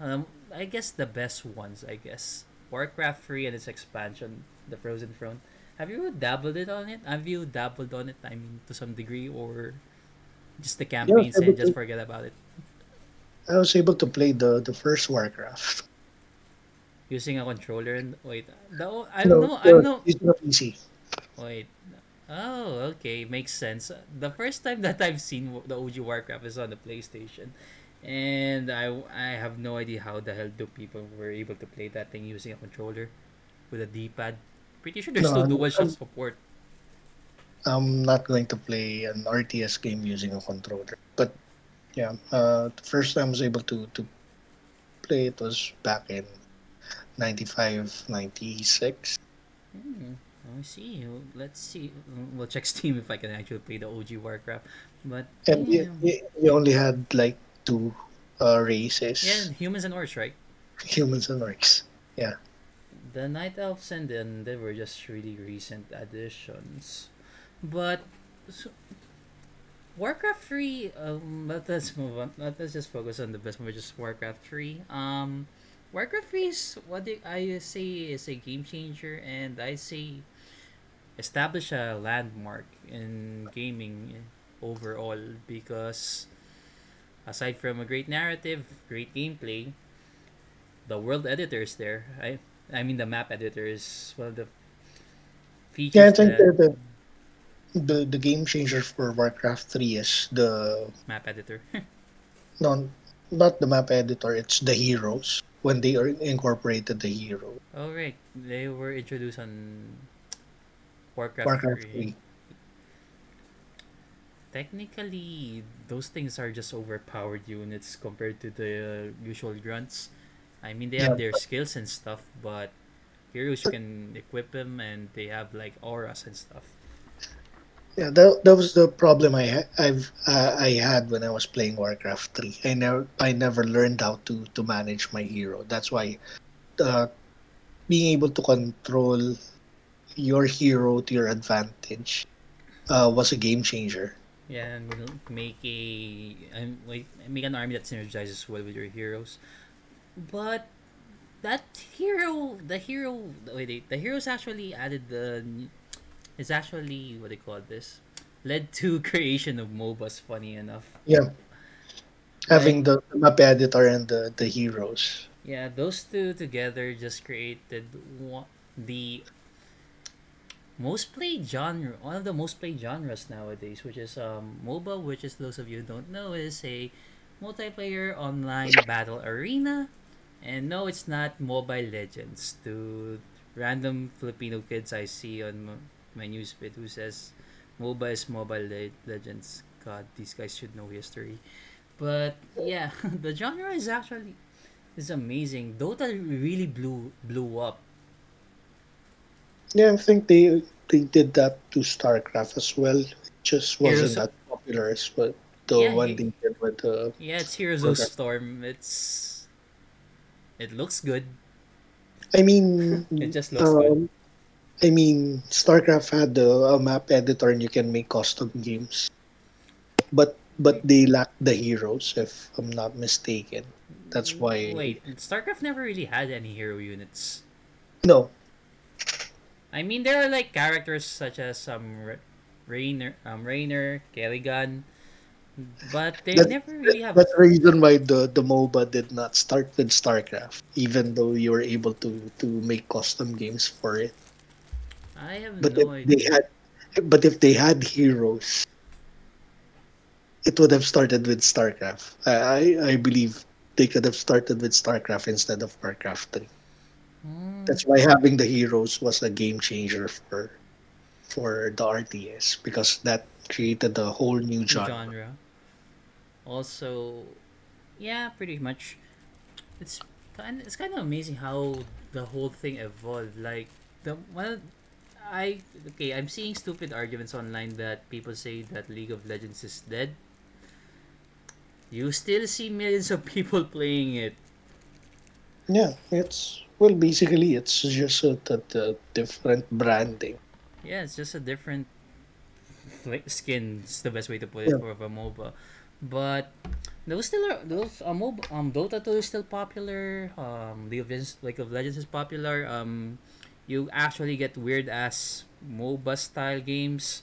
um I guess the best ones, I guess. Warcraft 3 and its expansion, the Frozen Throne. Have you dabbled it on it? Have you dabbled on it, I mean, to some degree, or just the Yeah, campaigns and just to, forget about it? I was able to play the the first Warcraft. Using a controller and wait, no, I don't No, know, I don't know. using a PC. Wait, oh, okay, makes sense. The first time that I've seen the OG Warcraft is on the PlayStation, and I I have no idea how the hell do people were able to play that thing using a controller with a D-pad. Pretty sure there's No, no I'm, support. I'm not going to play an RTS game using a controller. But yeah, uh, the first time I was able to to play it was back in 95, 96. Hmm, I see. Let's see. We'll check [LAUGHS] Steam if I can actually play the OG Warcraft. But And you, you only had like two uh, yeah, races, humans and orcs, right? humans and orcs. Yeah. The Night Elves and the they were just really recent additions. But so, Warcraft 3, um, let us move on. Let us just focus on the best one, which is Warcraft 3. Um, Warcraft 3 is what I say is a game changer, and I say establish a landmark in gaming overall because aside from a great narrative, great gameplay, the world editor is there. I I mean the map editor is one of the Yeah, I think that the, the the game changer for Warcraft 3 is the map editor. [LAUGHS] no not the map editor, it's the heroes when they are incorporated the hero. oh right, they were introduced on Warcraft Warcraft 3. 3. Technically, those things are just overpowered units compared to the uh, usual grunts. I mean, they Yeah, have their skills and stuff, but heroes you can equip them and they have like auras and stuff. Yeah, that, that was the problem I I've uh, I had when I was playing Warcraft 3. I never I never learned how to to manage my hero. That's why uh, being able to control your hero to your advantage uh, was a game changer. Yeah, and make a and wait, make an army that synergizes well with your heroes. But that hero, the hero, wait, the heroes actually added the, is actually what they call this, led to [LAUGHS] creation of MOBAs. Funny enough, Yeah, like having the map editor and the the heroes. yeah, those two together just created one, the most played genre, one of the most played genres nowadays, which is um MOBA, which is those of you who don't know is a multiplayer online battle arena. And no, it's not Mobile Legends. To random Filipino kids I see on my newsfeed who says MOBA is Mobile Le- Legends. God, these guys should know history. But yeah, [LAUGHS] the genre is actually is amazing. Dota really blew blew up. Yeah, I think they they did that to StarCraft as well. It just wasn't Heroes, that popular as well. The yeah, one he, they did with the yeah, it's Heroes of Storm. It's it looks good. I mean, [LAUGHS] It just looks good. um, I mean, StarCraft had the a map editor and you can make custom games, but but they lack the heroes, if I'm not mistaken. That's why Wait, StarCraft never really had any hero units. no, I mean, there are like characters such as um, Ra- Raynor, um, Raynor, Kerrigan, but they that, never really have. that's the reason why the the MOBA did not start with StarCraft, even though you were able to to make custom games for it. I have But if no they had, but if they had heroes, it would have started with StarCraft. I I, I believe they could have started with StarCraft instead of Warcraft 3. Hmm, That's why having the heroes was a game changer for for the RTS because that created a whole new genre. genre. Also, yeah, pretty much. It's kind. It's kind of amazing how the whole thing evolved. Like the of- I okay. I'm seeing stupid arguments online that people say that League of Legends is dead. You still see millions of [LAUGHS] people playing it. Yeah, it's well basically it's just a, the, the different branding. Yeah, it's just a different skin. It's the best way to put it Yeah. for a MOBA. but those still are those um, mob, um Dota 2 is still popular. Um, League of Legends, League of Legends is popular. Um, you actually get weird ass MOBA style games.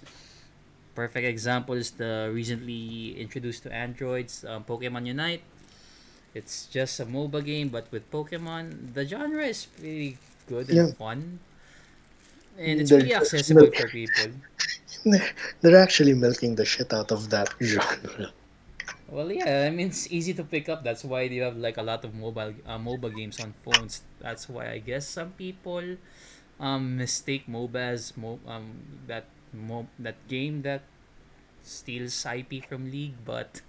Perfect example is the recently introduced to androids um, Pokemon Unite. It's just a MOBA game but with Pokemon. The genre is pretty good and Yeah, fun, and it's they're really accessible for people. [LAUGHS] They're actually milking the shit out of that [LAUGHS] genre. Well, yeah, I mean it's easy to pick up. That's why you have like a lot of mobile uh, MOBA games on phones. That's why I guess some people um mistake MOBA as mo- um that mo- that game that steals IP from League, but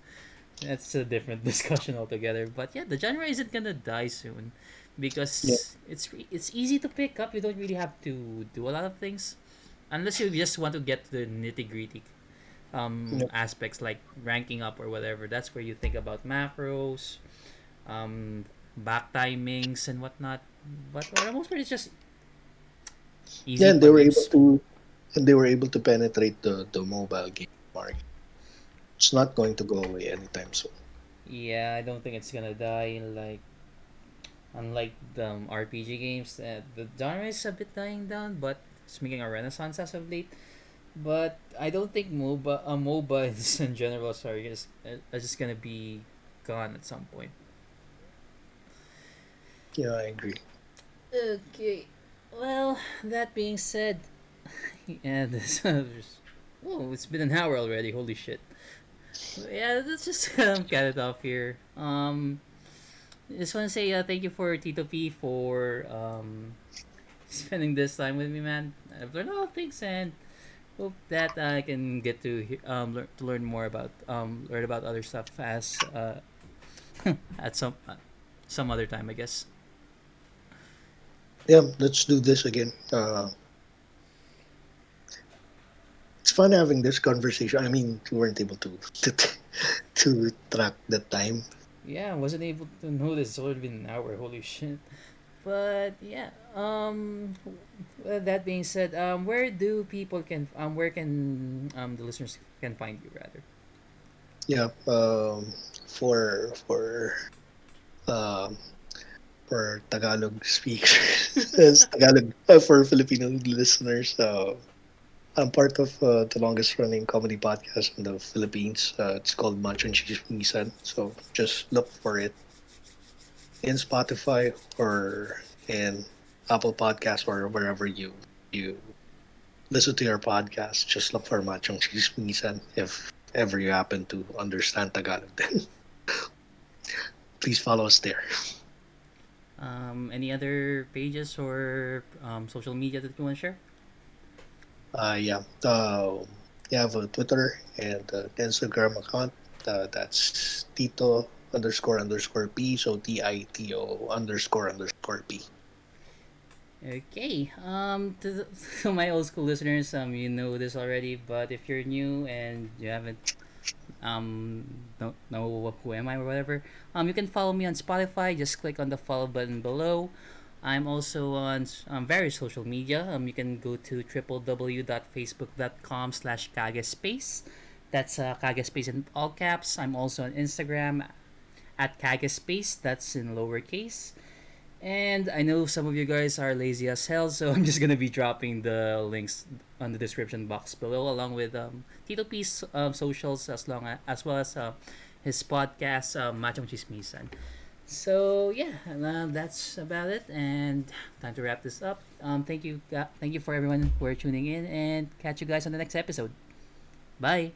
that's a different [LAUGHS] discussion altogether. But yeah, the genre isn't gonna die soon Yeah, because it's re- it's easy to pick up. You don't really have to do a lot of things unless you just want to get to the nitty gritty um, yeah, aspects like ranking up or whatever. That's where you think about macros, um, back timings and whatnot. But for the most part, it's just yeah. easy, And they were able to, and they were able to penetrate the the mobile game market. It's not going to go away anytime soon. Yeah, I don't think it's gonna die. Like unlike the um, RPG games, uh, the genre is a bit dying down, but it's making a renaissance as of late. But I don't think MOBA, uh, MOBA [LAUGHS] is in general, sorry, is uh, are just gonna be gone at some point. Yeah, I agree. Okay. Well, that being said, [LAUGHS] yeah, this [LAUGHS] whoa, it's been an hour already. Holy shit. Yeah, let's just um, cut it off here. Um, just want to say uh, thank you for Tito P for um [LAUGHS] spending this time with me, man. I've learned a lot of things and hope that I can get to um learn, to learn more about um learn about other stuff as uh [LAUGHS] at some uh, some other time, I guess. Yeah, let's do this again. Uh, it's fun having this conversation. I mean, we weren't able to [LAUGHS] to, to track the time. Yeah, I wasn't able to notice. It's already been an hour. Holy shit. But yeah, um, well, that being said, um, where do people can um, where can um the listeners can find you rather? Yeah, um, for for um, for Tagalog speakers, [LAUGHS] Tagalog uh, for Filipino listeners. Uh, I'm part of uh, the longest running comedy podcast in the Philippines. Uh, it's called Machong Chismisan. So just look for it in Spotify or in Apple Podcasts or wherever you you listen to your podcast. Just look for Machong Chismisan if ever you happen to understand Tagalog. Then [LAUGHS] please follow us there. Um, any other pages or um, social media that you want to share? Uh, yeah. Uh, you have a Twitter and uh, Instagram account. Uh, that's Tito underscore underscore P. So T I T O underscore underscore P. Okay. Um, to, [LAUGHS] to my old school listeners, um, you know this already, but if you're new and you haven't um don't know who am I or whatever, um, you can follow me on Spotify. Just click on the follow button below. I'm also on um, various social media. Um, you can go to www.facebook.com slash kagespace. That's uh, kagespace in all caps. I'm also on Instagram at kagespace. That's in lowercase. And I know some of you guys are lazy as hell, so [LAUGHS] I'm just gonna be dropping the links on the description box below, along with um, Tito P's um, socials, as long as, as well as uh, his podcast, uh, Machong Chismisan. So yeah, uh, that's about it, and time to wrap this up. Um, thank you, ga- thank you for everyone are tuning in, and catch you guys on the next episode. Bye.